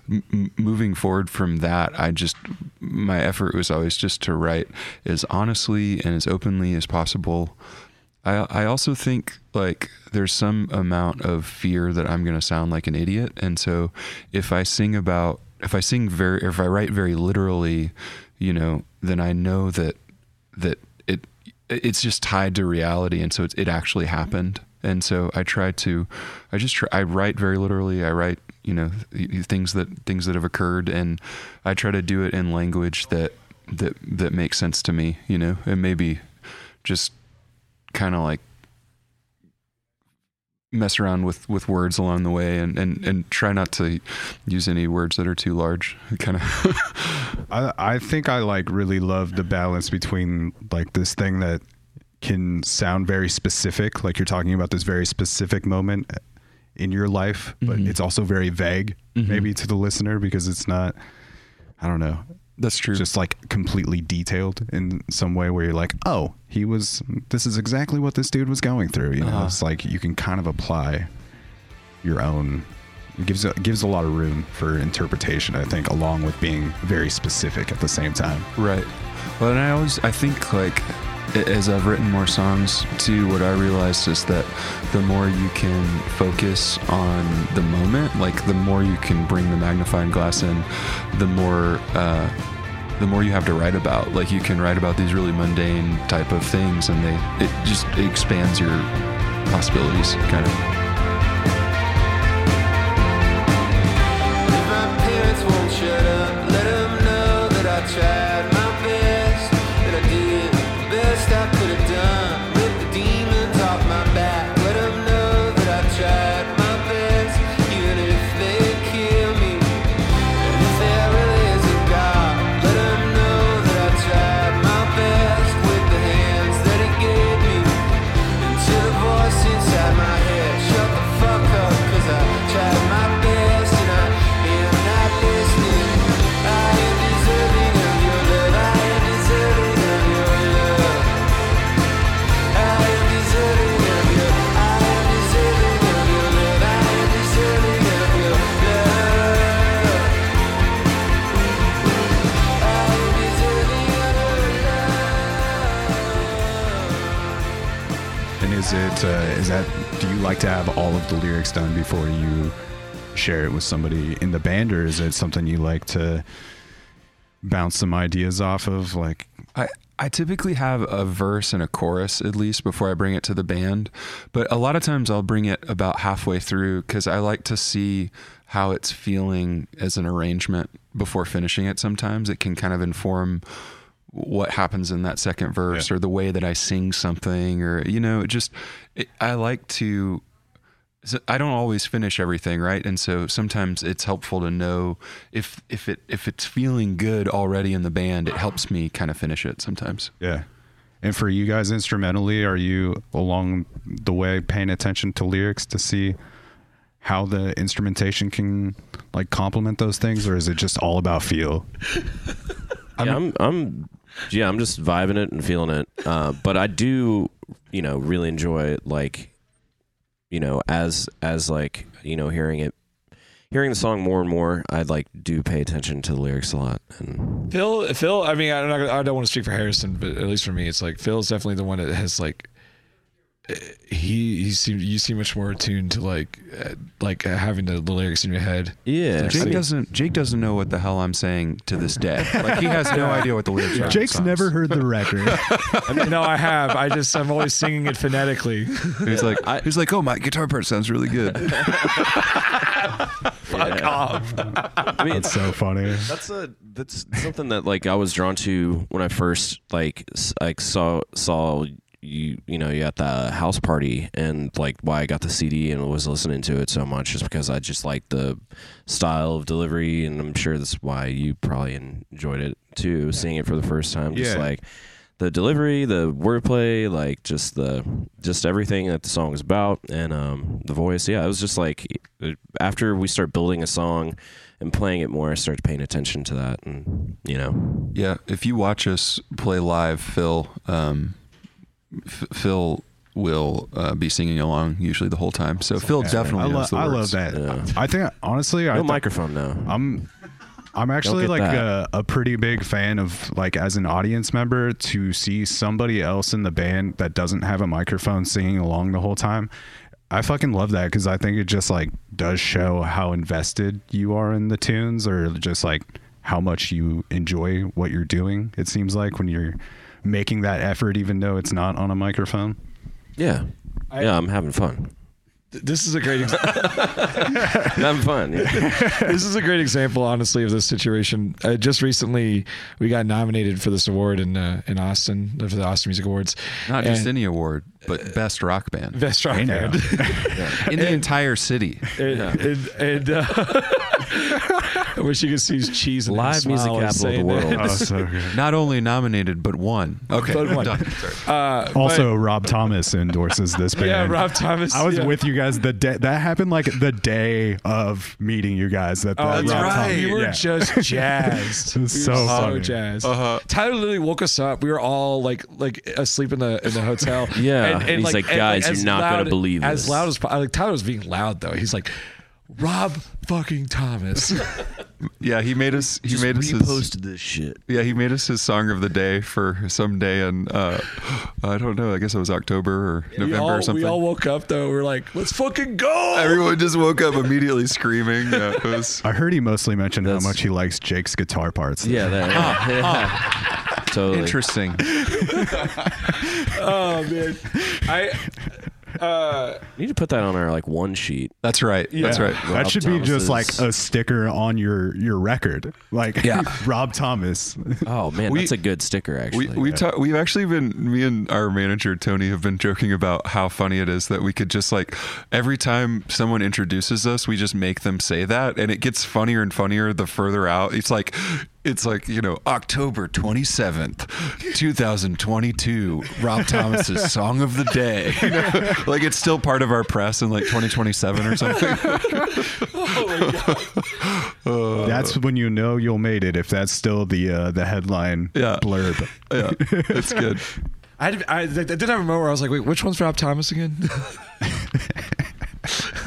m- moving forward from that i just my effort was always just to write as honestly and as openly as possible. I i also think like there's some amount of fear that i'm going to sound like an idiot. And so if i sing about if i sing very if i write very literally you know then i know that that it it's just tied to reality. And so it's, it actually happened and so i try to i just try i write very literally. I write you know th- things that things that have occurred. And i try to do it in language that that that makes sense to me you know? And maybe just kind of like mess around with with words along the way and and and try not to use any words that are too large. <laughs> Kind of <laughs> I I think I like really love the balance between like this thing that can sound very specific, like you're talking about this very specific moment in your life, but Mhm. it's also very vague, Mhm. maybe to the listener because it's not. I don't know. that's true Just like completely detailed in some way where you're like, oh, he was. This is exactly what this dude was going through. You know, Uh-huh. it's like you can kind of apply your own. It gives a, gives a lot of room for interpretation. I think, along with being very specific at the same time. Right. Well, and I always I think like as I've written more songs too, what I realized is that the more you can focus on the moment, like the more you can bring the magnifying glass in, the more uh, the more you have to write about. Like you can write about these really mundane type of things, and they it just expands your possibilities, kind of. Like to have all of the lyrics done before you share it with somebody in the band, or is it something you like to bounce some ideas off of? Like, I I typically have a verse and a chorus at least before I bring it to the band, but a lot of times I'll bring it about halfway through because I like to see how it's feeling as an arrangement before finishing it. Sometimes it can kind of inform what happens in that second verse or the way that I sing something, or you know, just it, I like to. so I don't always finish everything, right? And so sometimes it's helpful to know if if it if it's feeling good already in the band, it helps me kind of finish it sometimes. Yeah. And for you guys instrumentally, are you along the way paying attention to lyrics to see how the instrumentation can like complement those things, or is it just all about feel? yeah, I'm, I'm, yeah, I'm just vibing it and feeling it. Uh, but I do, you know, really enjoy like, you know, as as like you know, hearing it, hearing the song more and more. I like do pay attention to the lyrics a lot. And Phil, Phil. I mean, I'm not, I don't want to speak for Harrison, but at least for me, it's like Phil's definitely the one that has like. He he seemed you seem much more attuned to like uh, like having the, the lyrics in your head. yeah, Jake I mean, doesn't. Jake doesn't know what the hell I'm saying to this day. <laughs> Like he has no idea what the lyrics are. Jake's songs. never heard the record. <laughs> I mean, no, I have. I just I'm always singing it phonetically. He's like, I- he's like, oh, my guitar part sounds really good. <laughs> fuck off. I mean, It's so funny. that's a that's something that like I was drawn to when I first like like saw saw you you know you at the house party and like why I got the CD and was listening to it so much is because I just like the style of delivery and I'm sure that's why you probably enjoyed it too seeing it for the first time. Just Yeah. like the delivery the wordplay like just the just everything that the song is about and um the voice. Yeah it was just like after we start building a song and playing it more, I start paying attention to that, and you know, Yeah, if you watch us play live, Phil, um, F- Phil will uh, be singing along usually the whole time. So Phil definitely I, lo- knows the I words. love that. Yeah. I think honestly, I no th- microphone now. I'm I'm actually like a, a pretty big fan of like as an audience member to see somebody else in the band that doesn't have a microphone singing along the whole time. I fucking love that because I think it just like does show how invested you are in the tunes or just like how much you enjoy what you're doing. It seems like when you're making that effort, even though it's not on a microphone. yeah, yeah, I'm having fun. This is a great. Ex- <laughs> I'm having fun. Yeah. <laughs> this is a great example, honestly, of this situation. Uh, just recently, we got nominated for this award in uh, in Austin for the Austin Music Awards. Not just any award, but best rock band best rock Hey, now. band. <laughs> in the entire city. and, and, and uh, I wish you could see his cheese and Live music smile capital of the world. Oh, so good. Not only nominated, but won. Okay, But one. Uh, Also, Rob Thomas endorses this <laughs> band. yeah, Rob Thomas. I was yeah. with you guys the day that happened like the day of meeting you guys. That Oh, that's Rob right. Thomas- We were yeah. just <laughs> jazzed. It we was were so so funny. jazzed. Uh-huh. Tyler literally woke us up. We were all like like asleep in the in the hotel. <laughs> Yeah. And he's like, "Guys, as you're not gonna loud- believe As this." loud as like Tyler was being loud though. He's like, Rob fucking Thomas. <laughs> Yeah, he made us. He made us. His, reposted this shit. yeah, he made us his song of the day for some day, and uh, I don't know. I guess it was October or we November all, or something. we all woke up though. We are like, let's fucking go. Everyone just woke up immediately screaming. Yeah, it was. I heard he mostly mentioned how much he likes Jake's guitar parts. Yeah, that. <laughs> yeah. Totally. Interesting. <laughs> oh man, I. Uh, Need to put that on our like one sheet. That's right. That's Yeah. right. That Rob should be just Thomas's- like a sticker on your your record, like Yeah. <laughs> Rob Thomas. Oh man, We- that's a good sticker actually. We we talk, we've actually been me and our manager Tony have been joking about how funny it is that we could just like every time someone introduces us we just make them say that and it gets funnier and funnier the further out it's like it's like you know October 27th 2022 Rob Thomas's <laughs> song of the day <laughs> you know? like it's still part of our press in like 2027 or something <laughs> that's when you know you'll made it if that's still the uh, the headline Yeah. blurb. yeah it's good I, had- I, I did have a moment where I was like, wait, which one's Rob Thomas again?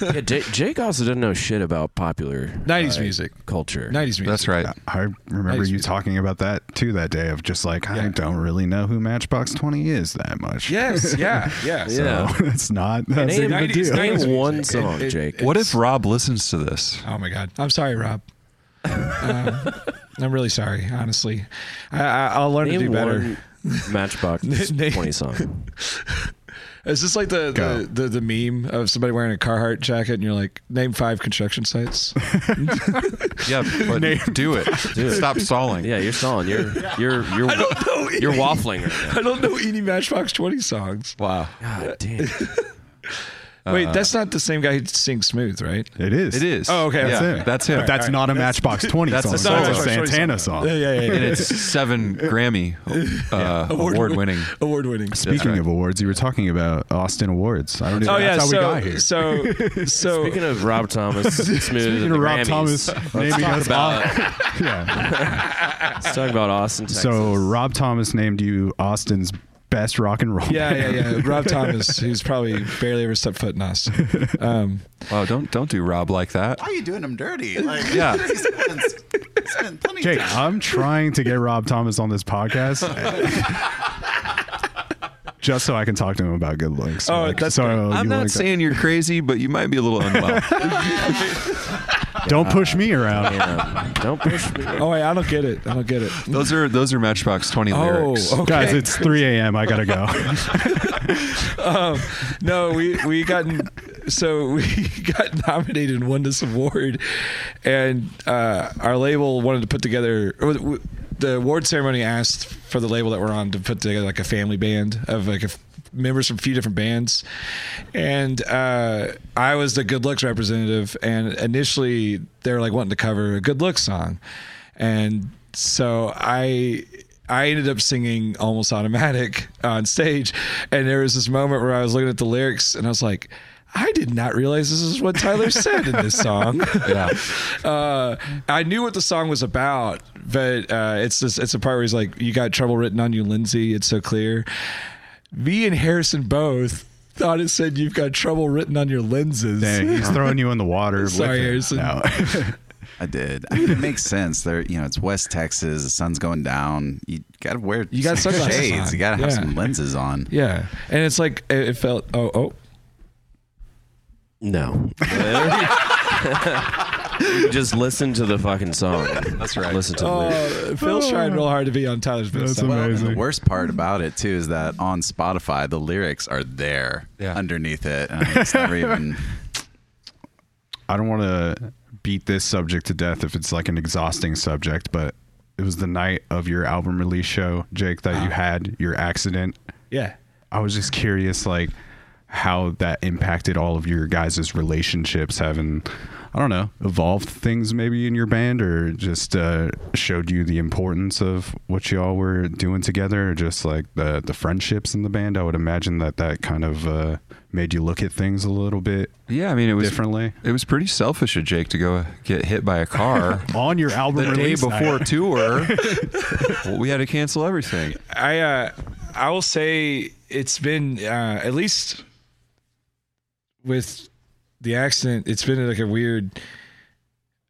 <laughs> yeah, Jake, Jake also didn't know shit about popular 90s uh, music. culture. 90s music. that's right I remember Nice. you talking about that too that day of just like I Yeah. don't really know who Matchbox Twenty is that much. Yes, <laughs> yeah, yeah. So Yeah. <laughs> it's not that Name, big a 90s, deal. 90s. name one music. song, It- it- Jake. what if Rob listens to this Oh my God. I'm sorry, Rob. um, I'm really sorry, honestly. I, I, I'll learn to Name do better. one Matchbox Name- 20 song. Is this like the, the, the the meme of somebody wearing a Carhartt jacket and you're like, name five construction sites? <laughs> Yeah, but do it. Stop stalling. Yeah, you're stalling. You're <laughs> you're you're I don't know. you're waffling right now. I don't know any Matchbox Twenty songs. Wow. God damn. <laughs> Wait, that's not the same guy who sings Smooth, right? It is. It is. Oh, okay, Yeah, that's it. That's him. But that's not a Matchbox <laughs> 20 that's song. a That's a Matchbox 20 Santana song. song. Yeah, yeah, yeah. and it's seven Grammy <laughs> uh, award winning. Award winning. Speaking right. of awards, you were talking about Austin Awards. I don't know. Oh yeah, that's how so, we got here. so <laughs> so Speaking of Rob Thomas, Smooth Speaking of Rob Grammys, Thomas naming talk us about- yeah. let's talk about Austin, Texas. So Rob Thomas named you Austin's best rock and roll. yeah, yeah, yeah. Rob Thomas, who's probably barely ever stepped foot in Austin. Um, Wow, don't don't do Rob like that. Why are you doing him dirty? Like, <laughs> Yeah. he's spent, spent plenty of Jake, time. I'm trying to get Rob Thomas on this podcast. <laughs> Just so I can talk to him about good looks. Oh, Like, that's so great. I'm not wanna go- saying you're crazy, but you might be a little unwell. <laughs> Don't push me around. Yeah, don't push me. <laughs> oh wait, I don't get it. I don't get it. those are those are Matchbox Twenty Oh, lyrics. okay. Guys, it's 3 a.m. I gotta go. <laughs> um, no, we we got so we <laughs> got nominated and won this award, and uh, our label wanted to put together. or The award ceremony asked for the label that we're on to put together like a family band of like a f- members from a few different bands, and uh, I was the Good Looks representative. And initially, they were like wanting to cover a Good Looks song, and so I I ended up singing almost automatic on stage. And there was this moment where I was looking at the lyrics and I was like, I did not realize this is what Tyler said in this song. <laughs> Yeah. <laughs> Uh, I knew what the song was about, but uh, it's this, it's a part where he's like, "You got trouble written on you, Lindsay. It's so clear." Me and Harrison both thought it said, "You've got trouble written on your lenses." Dang, he's <laughs> throwing you in the water. Sorry. Harrison. No. <laughs> I did. I mean, it makes sense. There, you know, it's West Texas. The sun's going down. You gotta wear. You got some sunglasses shades. on. You gotta have Yeah. some lenses on. Yeah, and it's like it, it felt. Oh, oh. No. <laughs> You <laughs> Just listen to the fucking song. That's right. Listen to the lyrics. Uh, Phil's trying real hard to be on Tyler's best. That's side. Well, and amazing. the worst part about it too is that on Spotify the lyrics are there Yeah. underneath it, and it's never <laughs> even. I don't want to beat this subject to death if it's like an exhausting subject, but it was the night of your album release show, Jake, that you had your accident. Yeah. I was just curious, like, how that impacted all of your guys' relationships, having, I don't know, evolved things maybe in your band, or just uh, showed you the importance of what y'all were doing together, or just like the the friendships in the band. I would imagine that that kind of uh, made you look at things a little bit Yeah, I mean it was differently. It was pretty selfish of Jake to go get hit by a car <laughs> On your album the day release night. before <laughs> tour. well, we had to cancel everything. I uh, I will say it's been uh, at least with the accident. It's been like a weird.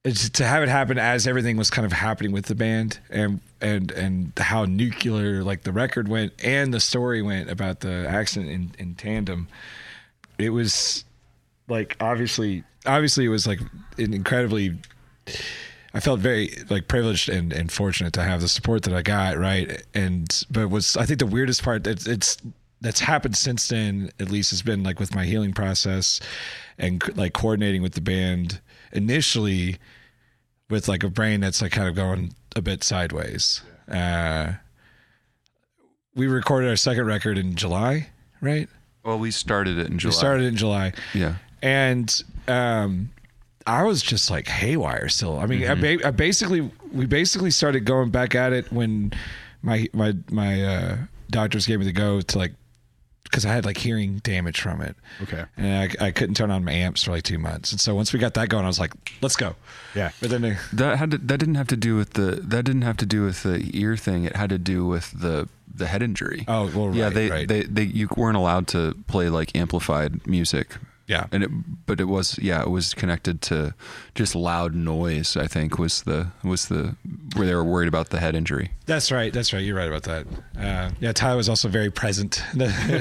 It's to have it happen as everything was kind of happening with the band and and and how nuclear like the record went and the story went about the accident in, in tandem. It was like obviously obviously it was like incredibly I felt very like privileged and, and fortunate to have the support that I got, right? And but was I think the weirdest part that it's that's happened since then, at least, has been like with my healing process and like coordinating with the band initially with like a brain that's like kind of going a bit sideways. Uh, we recorded our second record in July, right? Well, we started it in July. We started in July Yeah. and um, I was just like haywire still. I mean, I, ba- I basically we basically started going back at it when my my my uh, doctors gave me the go to like because I had like hearing damage from it. Okay. and I, I couldn't turn on my amps for like two months. And so once we got that going, I was like, let's go. Yeah. But then uh, That had to, that didn't have to do with the that didn't have to do with the ear thing. It had to do with the the head injury. Oh, well, yeah. right, They, right. they they you weren't allowed to play like amplified music. Yeah. And it but it was yeah it was connected to just loud noise. I think was the was the where they were worried about the head injury. that's right. That's right. You're right about that. Uh, yeah, Ty was also very present <laughs>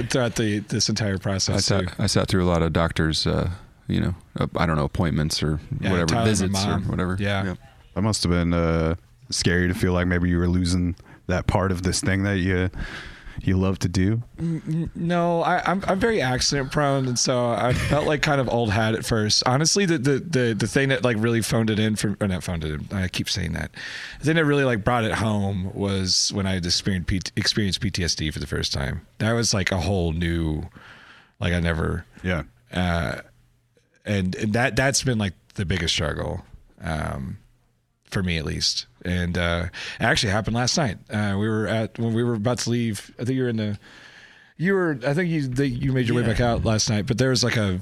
throughout the this entire process. I process. sat too. I sat through a lot of doctors. Uh, you know, uh, I don't know appointments or Yeah, whatever Tyler, visits or mom. whatever. Yeah. That must have been uh, scary to feel like maybe you were losing that part of this thing that you you love to do? No, I, I'm I'm very accident prone, and so I felt like kind of old hat at first. Honestly, the the the, the thing that like really phoned it in for or not phoned it in. I keep saying that. The thing that really like brought it home was when I had experienced P- experienced PTSD for the first time. That was like a whole new, like I never Yeah. uh, and, and that that's been like the biggest struggle um, for me at least. And uh, it actually happened last night. Uh, we were at when we were about to leave. I think you were in the. You were. I think you the, you made your way Yeah. back out last night, but there was like a.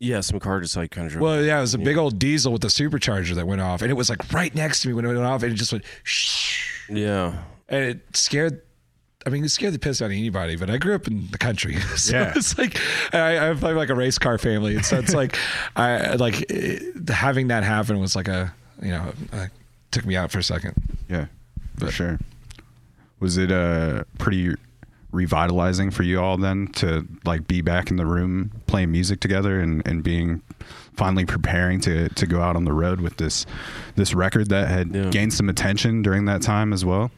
Yeah, some car just like kind of. Well, yeah, it was a big old diesel with a supercharger that went off, and it was like right next to me when it went off, and it just went shh, yeah. and it scared. I mean, it scared the piss out of anybody, but I grew up in the country, <laughs> so Yeah. it's like I, I have like a race car family, and so it's <laughs> like I like eh, having that happen was like a you know uh, took me out for a second. Yeah, for sure. Was it uh pretty revitalizing for you all then to like be back in the room playing music together and, and being finally preparing to to go out on the road with this this record that had Yeah. gained some attention during that time as well?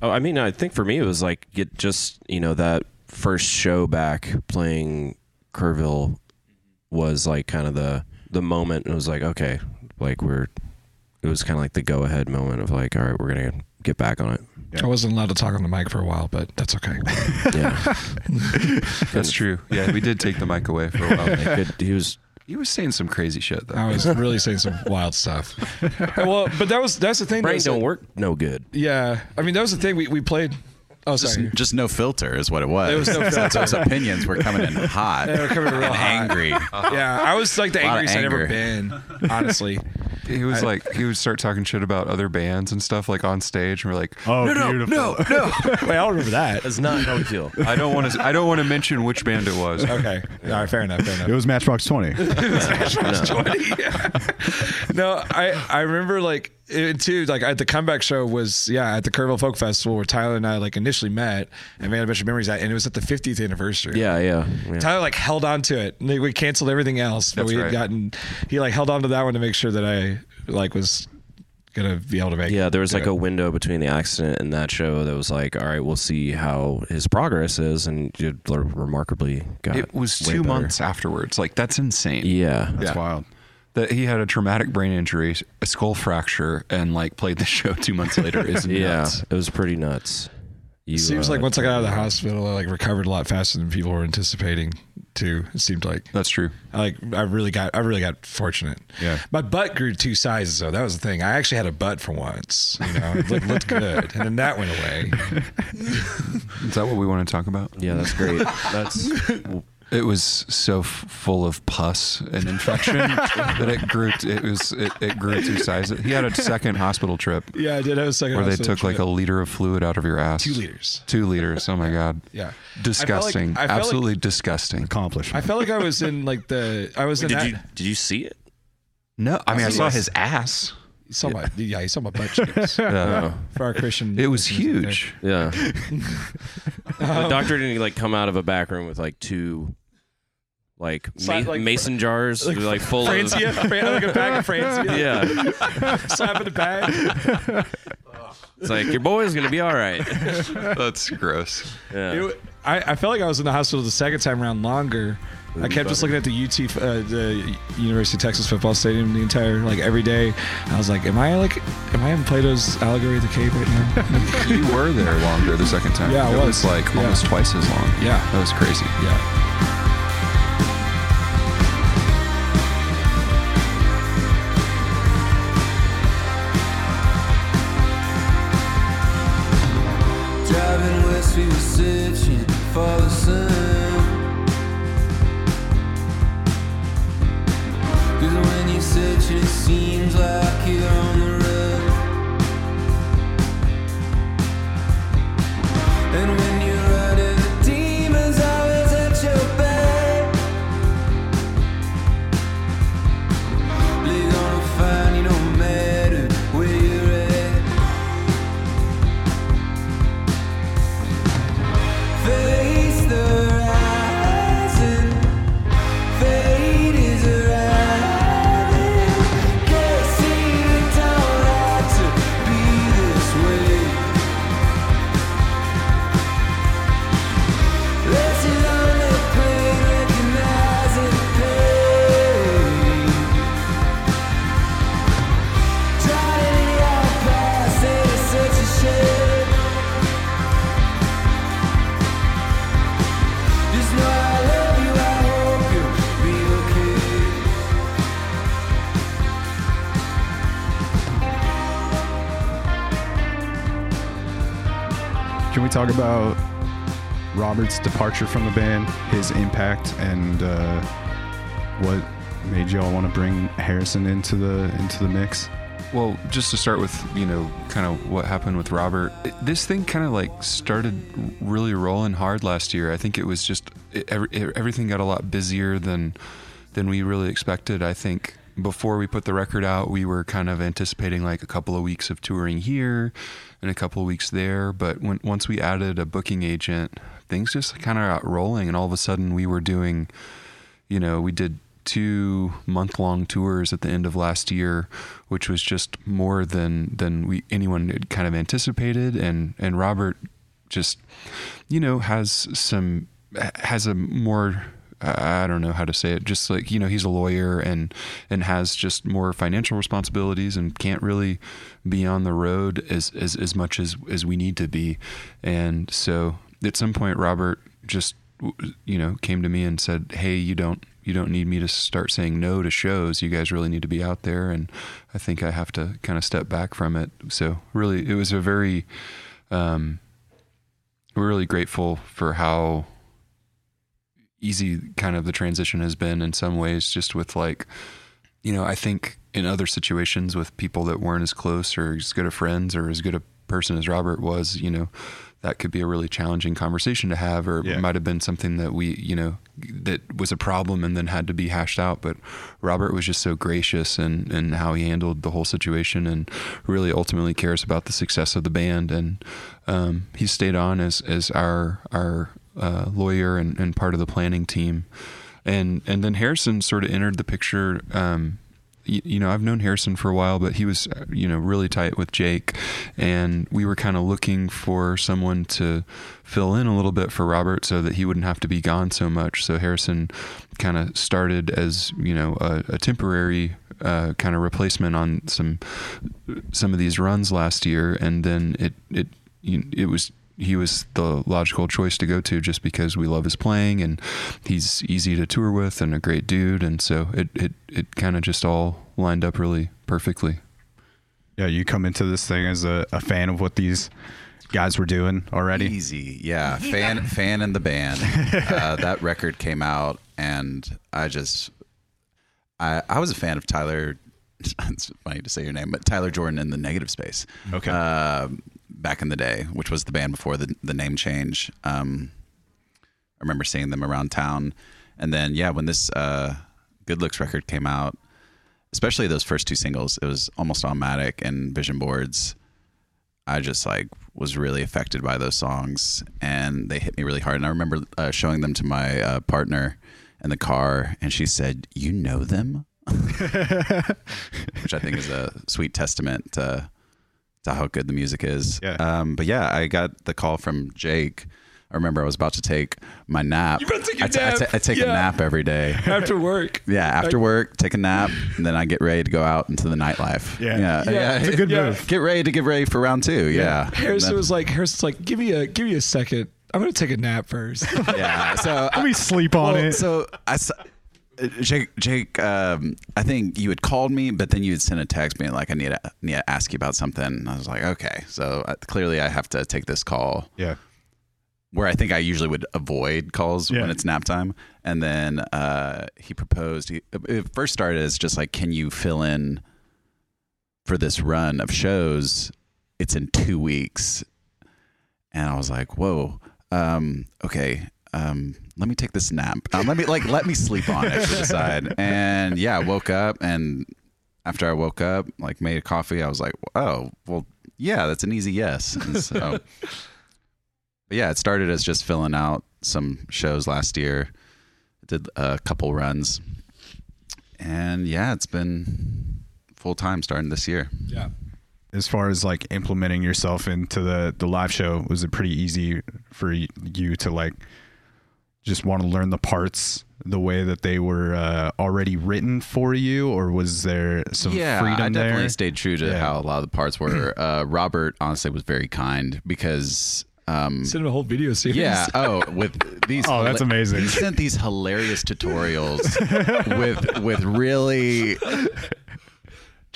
Oh, I mean, I think for me it was like get just you know that first show back playing Kerrville was like kind of the the moment. It was like okay, like we're. It was kind of like the go ahead moment of like, all right, we're gonna get back on it. I wasn't allowed to talk on the mic for a while, but that's okay. <laughs> Yeah, <laughs> That's true. Yeah, we did take the mic away for a while. <laughs> Like, it- he was. He was saying some crazy shit though. I was really saying some wild stuff. well, but that was that's the thing. Brain don't that- work no good. Yeah, I mean that was the thing we we played. Oh, sorry. Just no filter is what it was. It was no <laughs> So filter. his opinions were coming in <laughs> hot. They were coming real and hot. angry. <laughs> yeah, I was like the angriest I'd ever been. Honestly, He was like, he would start talking shit about other bands and stuff like on stage, and we're like, Oh, no, no, beautiful. no, no. wait, I don't remember that. That's not how we feel. I don't want to. I don't want to mention which band it was. Okay, all right, fair enough. Fair enough. It was Matchbox 20. no, I I remember like it too. Like at the comeback show was yeah at the Kerrville Folk Festival where Tyler and I like initially met and made a bunch of memories at, and it was at the 50th anniversary. Yeah, yeah. yeah. Tyler like held on to it. And we canceled everything else, but That's we had right. gotten. He like held on to that one to make sure that I like was gonna be able to make. It. Yeah, there was like do a window between the accident and that show that was like, all right, we'll see how his progress is, and you remarkably got. It was two better. months afterwards. Like that's insane. Yeah, That's Yeah. wild. That he had a traumatic brain injury, a skull fracture, and like played the <laughs> show two months later is <laughs> yeah, it was pretty nuts. You, It seems uh, like once I got out of the hospital, I like recovered a lot faster than people were anticipating. Too, it seemed like That's true. I like I really got I really got fortunate. Yeah. my butt grew two sizes though. That was the thing. I actually had a butt for once. You know, it looked, looked good, and then that went away. <laughs> Is that what we want to talk about? yeah, that's great. That's It was so f- full of pus and infection <laughs> that it grew. T- it was it, it grew two sizes. He had a second hospital trip Yeah, I did have a second. where they hospital took like a liter of fluid out of your ass. two liters. Two liters. Oh my god. <laughs> Yeah, Disgusting. I felt like- Absolutely disgusting. Accomplishment. I felt like I was in like the I was in did that. you did you see it? No, I mean I saw his ass. You saw my yeah, you saw my butt cheeks Yeah. for our Christian. It was huge. Yeah, <laughs> the um, doctor didn't like come out of a back room with like two. Like, Slap, ma- like- mason jars, Like like, full Franzia, <laughs> Fran- like a bag of Franzia. of <laughs> yeah. slap in the bag. It's like your boy's gonna be all right. That's gross. Yeah. It- I, I felt like I was in the hospital the second time around longer. I kept just looking at the UT, uh, the University of Texas football stadium the entire like every day. I was like, "Am I like, am I in Plato's Allegory of the Cave right now?" <laughs> You were there longer the second time. Yeah, I it was. was like Yeah. almost twice as long. Yeah. that was crazy. yeah. Driving west, we were searching for the seems talk about Robert's departure from the band, his impact, and uh, what made y'all want to bring Harrison into the into the mix? Well, just to start with, you know, kind of what happened with Robert. it- This thing kind of like started really rolling hard last year. I think it was just it, every, it- everything got a lot busier than than we really expected. I think before we put the record out, we were kind of anticipating like a couple of weeks of touring here and a couple of weeks there. But when once we added a booking agent, things just kind of got rolling, and all of a sudden we were doing you know, we did two month long tours at the end of last year, which was just more than than we anyone had kind of anticipated. And and Robert just, you know, has some has a more I don't know how to say it. Just like you know, he's a lawyer and and has just more financial responsibilities and can't really be on the road as as, as much as as we need to be. And so at some point, Robert just you know came to me and said, "Hey, you don't you don't need me to start saying no to shows. You guys really need to be out there." And I think I have to kind of step back from it. So really, it was a very um, we're really grateful for how easy kind of the transition has been in some ways just with like you know i think in other situations with people that weren't as close or as good of friends or as good a person as robert was you know that could be a really challenging conversation to have or Yeah. it might have been something that we you know that was a problem and then had to be hashed out but robert was just so gracious and in how he handled the whole situation and really ultimately cares about the success of the band and um, he stayed on as as our our uh, lawyer and, and part of the planning team. And and then harrison sort of entered the picture um, y- you know, I've known Harrison for a while, but he was, uh, you know, really tight with Jake, and we were kind of looking for someone to fill in a little bit for Robert so that he wouldn't have to be gone so much. So Harrison kind of started as, you know, a, a temporary uh, kind of replacement on some some of these runs last year, and then it it it was he was the logical choice to go to just because we love his playing and he's easy to tour with and a great dude and so it it, it kind of just all lined up really perfectly Yeah, you come into this thing as a, a fan of what these guys were doing already. Easy, yeah. <laughs> Fan, fan in the band. <laughs> Uh, that record came out, and I just, I, I was a fan of Tyler. <laughs> It's funny to say your name, but Tyler Jordan in the Negative Space. Okay. Uh, back in the day, which was the band before the the name change. Um, I remember seeing them around town, and then yeah, when this uh, Good Looks record came out, especially those first two singles, it was almost automatic and Vision Boards. I just like was really affected by those songs, and they hit me really hard. And I remember uh, showing them to my uh, partner in the car, and she said, "You know them," <laughs> which I think is a sweet testament to, to how good the music is. Yeah. Um, but yeah, I got the call from Jake. I remember I was about to take my nap. You better take your I ta- I ta- nap. I take a nap every day. <laughs> after work. Yeah, after work, take a nap, and then I get ready to go out into the nightlife. Yeah. yeah, Yeah, it's a good Yeah. move. Get ready to get ready for round two. Yeah, Harrison And was like, Harrison's like, give me a give me a second. I'm gonna take a nap first. <laughs> yeah. So <laughs> Let me sleep on well, it. So I, s- uh, Jake, Jake, um, I think you had called me, but then you had sent a text being like, I need to, need to ask you about something. And I was like, okay. So uh, clearly, I have to take this call yeah. where I think I usually would avoid calls Yeah. when it's nap time. And then uh, he proposed. He, it first started as just like, can you fill in for this run of shows? It's in two weeks, and I was like, whoa, um, okay. Um, let me take this nap. Um, let me like let me sleep on it to decide. <laughs> And yeah, I woke up, and after I woke up, like made a coffee, I was like, oh, well, yeah, that's an easy yes. And so. <laughs> But yeah, it started as just filling out some shows last year. Did a couple runs, and yeah, it's been full time starting this year. yeah. As far as like implementing yourself into the the live show, was it pretty easy for you to like just want to learn the parts the way that they were uh, already written for you, or was there some yeah, freedom I definitely there? stayed true to Yeah. how a lot of the parts were. <clears throat> uh, Robert honestly was very kind because. Um, Send him a whole video series. yeah. Oh, with <laughs> these. Oh, that's amazing. He sent these hilarious tutorials <laughs> with with really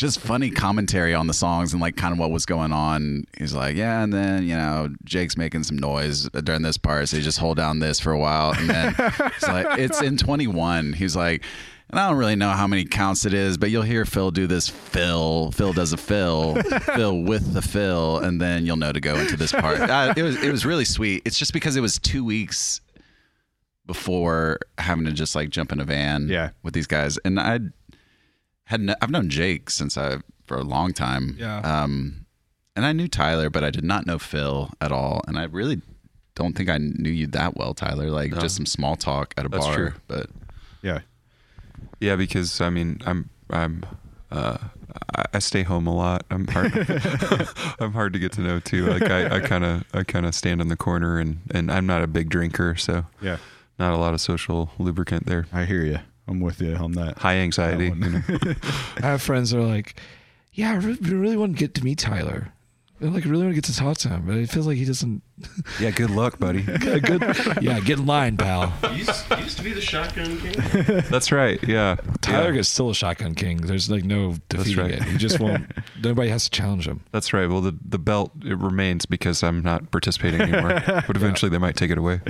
just funny commentary on the songs and like kind of what was going on. He's like, yeah, and then you know Jake's making some noise during this part, so you just hold down this for a while, and then it's like <laughs> it's in 21. He's like. And I don't really know how many counts it is, but you'll hear Phil do this fill. Phil does a fill, <laughs> fill with the fill, and then you'll know to go into this part. Uh, it was it was really sweet. It's just because it was two weeks before having to just like jump in a van Yeah. with these guys, and I had kn- I've known Jake since I for a long time. Yeah. Um, and I knew Tyler, but I did not know Phil at all, and I really don't think I knew you that well, Tyler. Like just some small talk at a That's bar, true. but Yeah. Yeah, because I mean, I'm I'm uh, I, I stay home a lot. I'm hard. <laughs> <laughs> I'm hard to get to know too. Like I kind of I kind of stand in the corner, and and I'm not a big drinker, so Yeah. not a lot of social lubricant there. I hear you. I'm with you on that. High anxiety. That one. you <laughs> know? I have friends that are like, yeah, I re- really want to get to meet Tyler. They're like, I really want to get to talk to him, but it feels like he doesn't. yeah, good luck, buddy. <laughs> A good, yeah, get in line, pal. He used, he used to be the shotgun king. That's right. Yeah, Tyler yeah. is still a shotgun king. There's like no defeating right. it. He just won't. <laughs> nobody has to challenge him. That's right. Well, the the belt it remains because I'm not participating anymore. <laughs> but eventually they might take it away.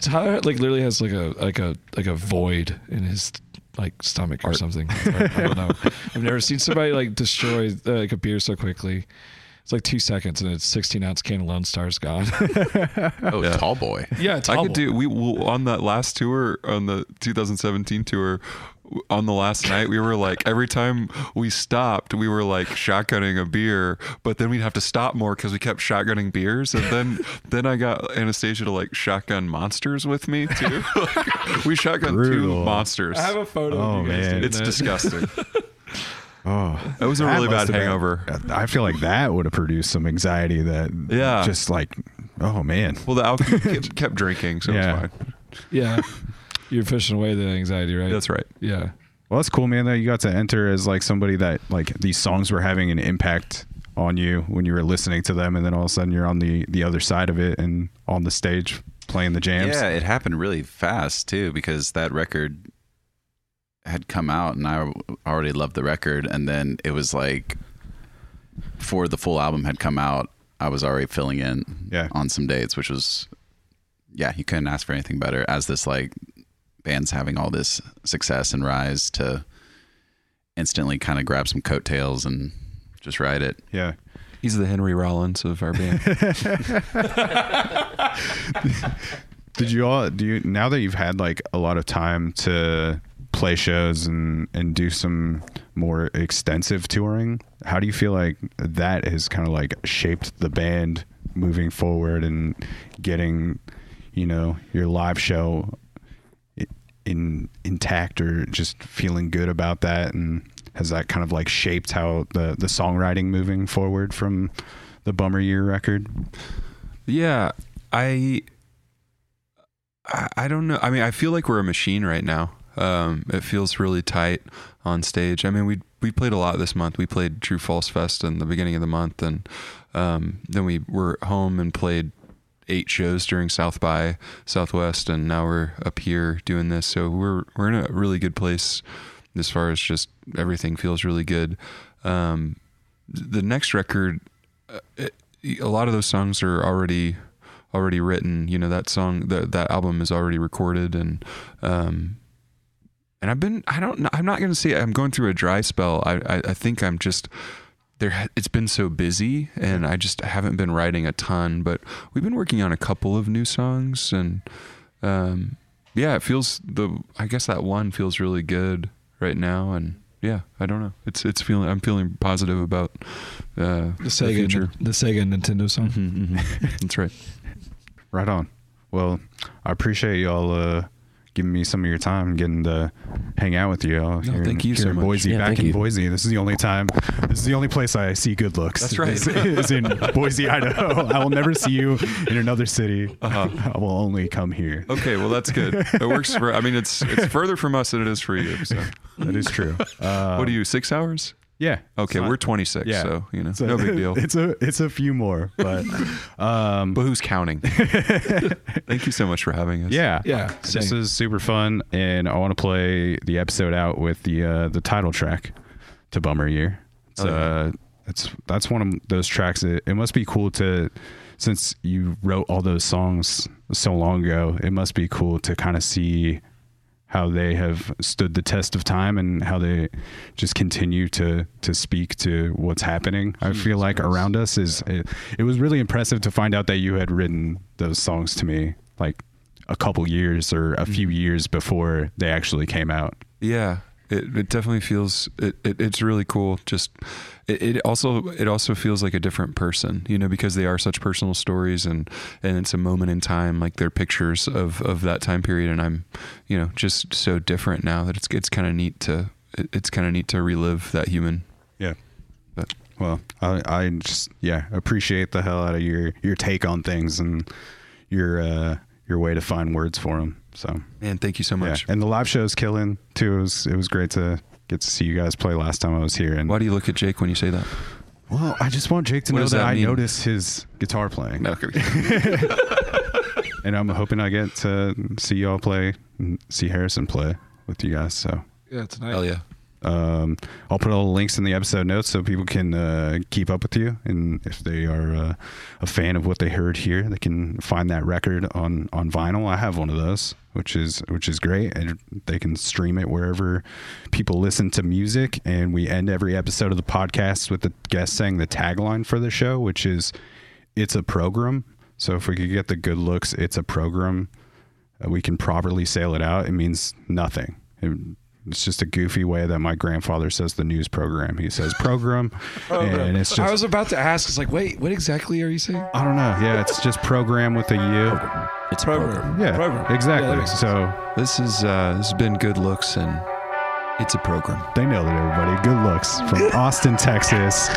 Tyler like literally has like a like a like a void in his like stomach or something. I, I don't know. I've never seen somebody like destroy uh, like a beer so quickly. It's like two seconds and it's 16 ounce can of Lone Star's gone. <laughs> oh, Yeah. tall boy. yeah, it's I horrible. could do we well, on that last tour on the 2017 tour on the last night we were like every time we stopped we were like shotgunning a beer but then we'd have to stop more because we kept shotgunning beers and then <laughs> then I got Anastasia to like shotgun monsters with me too <laughs> we shotgun two monsters I have a photo. Oh, of you guys man. it's that. disgusting Oh, it was a really bad have been- hangover I feel like that would have produced some anxiety. That Yeah. just like oh man, well the alcohol <laughs> kept, kept drinking so Yeah. it's fine Yeah, you're fishing away the anxiety, right? that's right Yeah. well that's cool, man. That you got to enter as like somebody that like these songs were having an impact on you when you were listening to them, and then all of a sudden you're on the the other side of it and on the stage playing the jams. Yeah, it happened really fast too because that record had come out and I already loved the record and then it was like before the full album had come out, I was already filling in Yeah. on some dates, which was yeah, you couldn't ask for anything better as this like band's having all this success and rise to instantly kind of grab some coattails and just ride it. yeah. he's the Henry Rollins of our band <laughs> Did you all do you now that you've had like a lot of time to play shows and and do some more extensive touring? How do you feel like that has kind of like shaped the band moving forward and getting, you know, your live show in intact or just feeling good about that and has that kind of like shaped how the the songwriting moving forward from the bummer year record? Yeah, I, I, I don't know. I mean, I feel like we're a machine right now. Um, it feels really tight on stage. I mean, we we played a lot this month. We played True False Fest in the beginning of the month, and um, then we were home and played eight shows during South by Southwest, and now we're up here doing this. So we're we're in a really good place as far as just everything feels really good. Um, the next record, uh, it, a lot of those songs are already already written. You know that song that that album is already recorded, and um, and I've been I don't I'm not gonna say I'm going through a dry spell. I I, I think I'm just there. It's been so busy, and I just haven't been writing a ton. But we've been working on a couple of new songs, and um, yeah, it feels the I guess that one feels really good right now, and. Yeah, I don't know. It's it's feeling. I'm feeling positive about uh, The Sega, future. the Sega Nintendo song. Mhm, mhm. That's right. Right on. Well, I appreciate y'all uh, giving me some of your time, and getting to hang out with you. all here thank in, you here so in much. Boise, Yeah, back in you. Boise. This is the only time. This is the only place I see good looks. That's right. Is, is in <laughs> Boise, Idaho. I will never see you in another city. Uh-huh. I will only come here. Okay, well that's good. It works for. I mean, it's it's further from us than it is for you. So, That is true. Uh, what are you? Six hours? Yeah. Okay, not- we're 26. Yeah. So you know, it's a- no big deal. <laughs> It's a it's a few more, but <laughs> um, But who's counting? <laughs> Thank you so much for having us. Yeah, Yeah, This is super fun, and I want to play the episode out with the uh, the title track to Bummer Year. It's uh, it's that's one of those tracks. It, it must be cool to, since you wrote all those songs so long ago. It must be cool to kind of see how they have stood the test of time and how they just continue to to speak to what's happening. I feel like around us is it, it was really impressive to find out that you had written those songs to me like a couple years or a few mm-hmm. years before they actually came out. Yeah, it, it definitely feels it, it it's really cool. Just it, it also it also feels like a different person, you know, because they are such personal stories and and it's a moment in time, like they're pictures of of that time period, and I'm, you know, just so different now that it's it's kind of neat to it, it's kind of neat to relive that human. Yeah. But Well, I, I just yeah appreciate the hell out of your your take on things and your uh, your way to find words for them. So man, thank you so yeah, much. and the live show's killing too. It was it was great to get to see you guys play last time I was here. And Why do you look at Jake when you say that? well, I just want Jake to What know that, that I mean? notice his guitar playing, No, <laughs> and I'm hoping I get to see y'all play, and see Harrison play with you guys. So Yeah, tonight. hell yeah. Um, I'll put all the links in the episode notes so people can uh, keep up with you, and if they are uh, a fan of what they heard here, they can find that record on on vinyl. I have one of those, which is which is great, and they can stream it wherever people listen to music. And we end every episode of the podcast with the guest saying the tagline for the show, which is "It's a program." So if we could get the good looks, it's a program. Uh, we can properly sail it out. It means nothing. It- it's just a goofy way that my grandfather says the news program. He says program, <laughs> and it's I was about to ask. It's like, wait, what exactly are you saying? I don't know. Yeah, it's just program with a U. It's a program. Yeah, Program. Exactly. that makes sense. so This is uh this has been good looks and it's a program. they nailed it, everybody. Good looks from <laughs> Austin, Texas.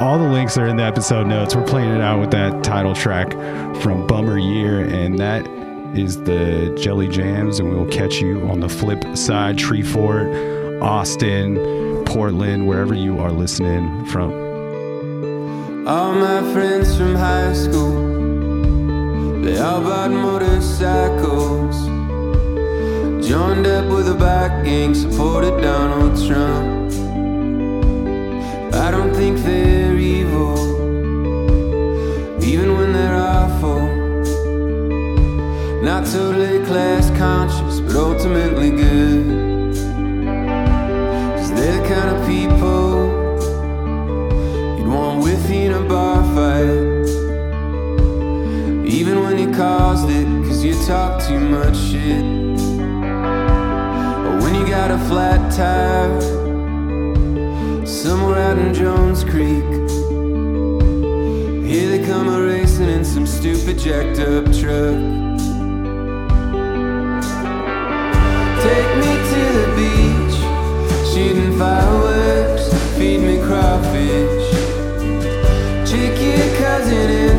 All the links are in the episode notes. We're playing it out with that title track from Bummer Year, and that is the Jelly Jams. And we will catch you on the flip side, Treefort, Austin, Portland, wherever you are listening from. All my friends from high school, they all bought motorcycles. Joined up with a bike gang, supported Donald Trump. I don't think they're evil, even when they're awful. Not totally class conscious, but ultimately good. Cause they're the kind of people You'd want with in a bar fight. Even when you caused it, cause you talk too much shit. Or when you got a flat tire, somewhere out in Jones Creek. Here they come a racing in some stupid jacked up truck. Take me to the beach, shooting fireworks, feed me crawfish. Trick your cousin into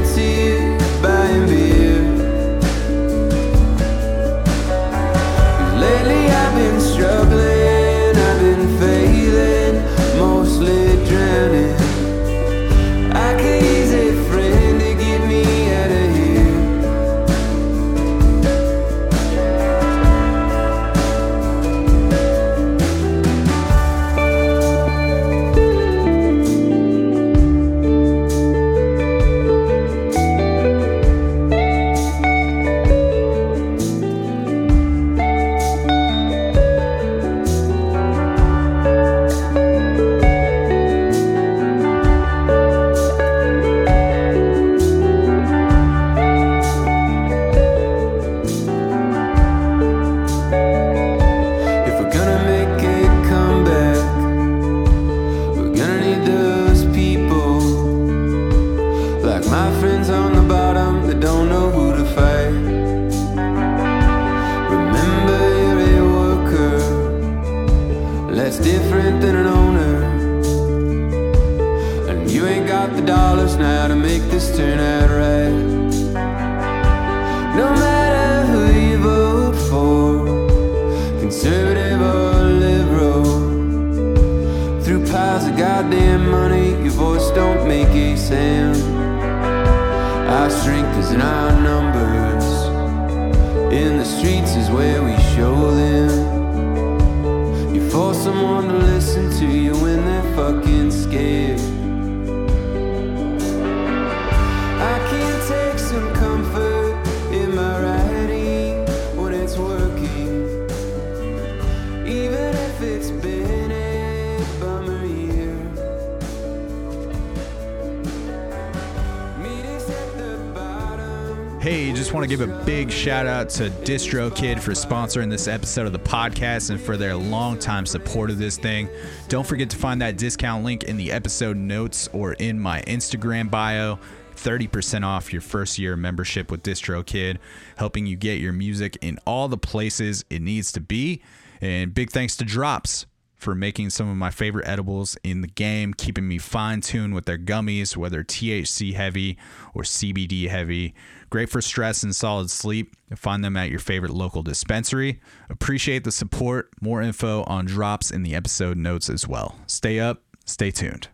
shout out to DistroKid for sponsoring this episode of the podcast and for their longtime support of this thing. Don't forget to find that discount link in the episode notes or in my Instagram bio. 30% off your first year membership with DistroKid, helping you get your music in all the places it needs to be. And big thanks to Drops for making some of my favorite edibles in the game, keeping me fine tuned with their gummies, whether THC heavy or CBD heavy. Great for stress and solid sleep. Find them at your favorite local dispensary. Appreciate the support. More info on drops in the episode notes as well. Stay up, stay tuned.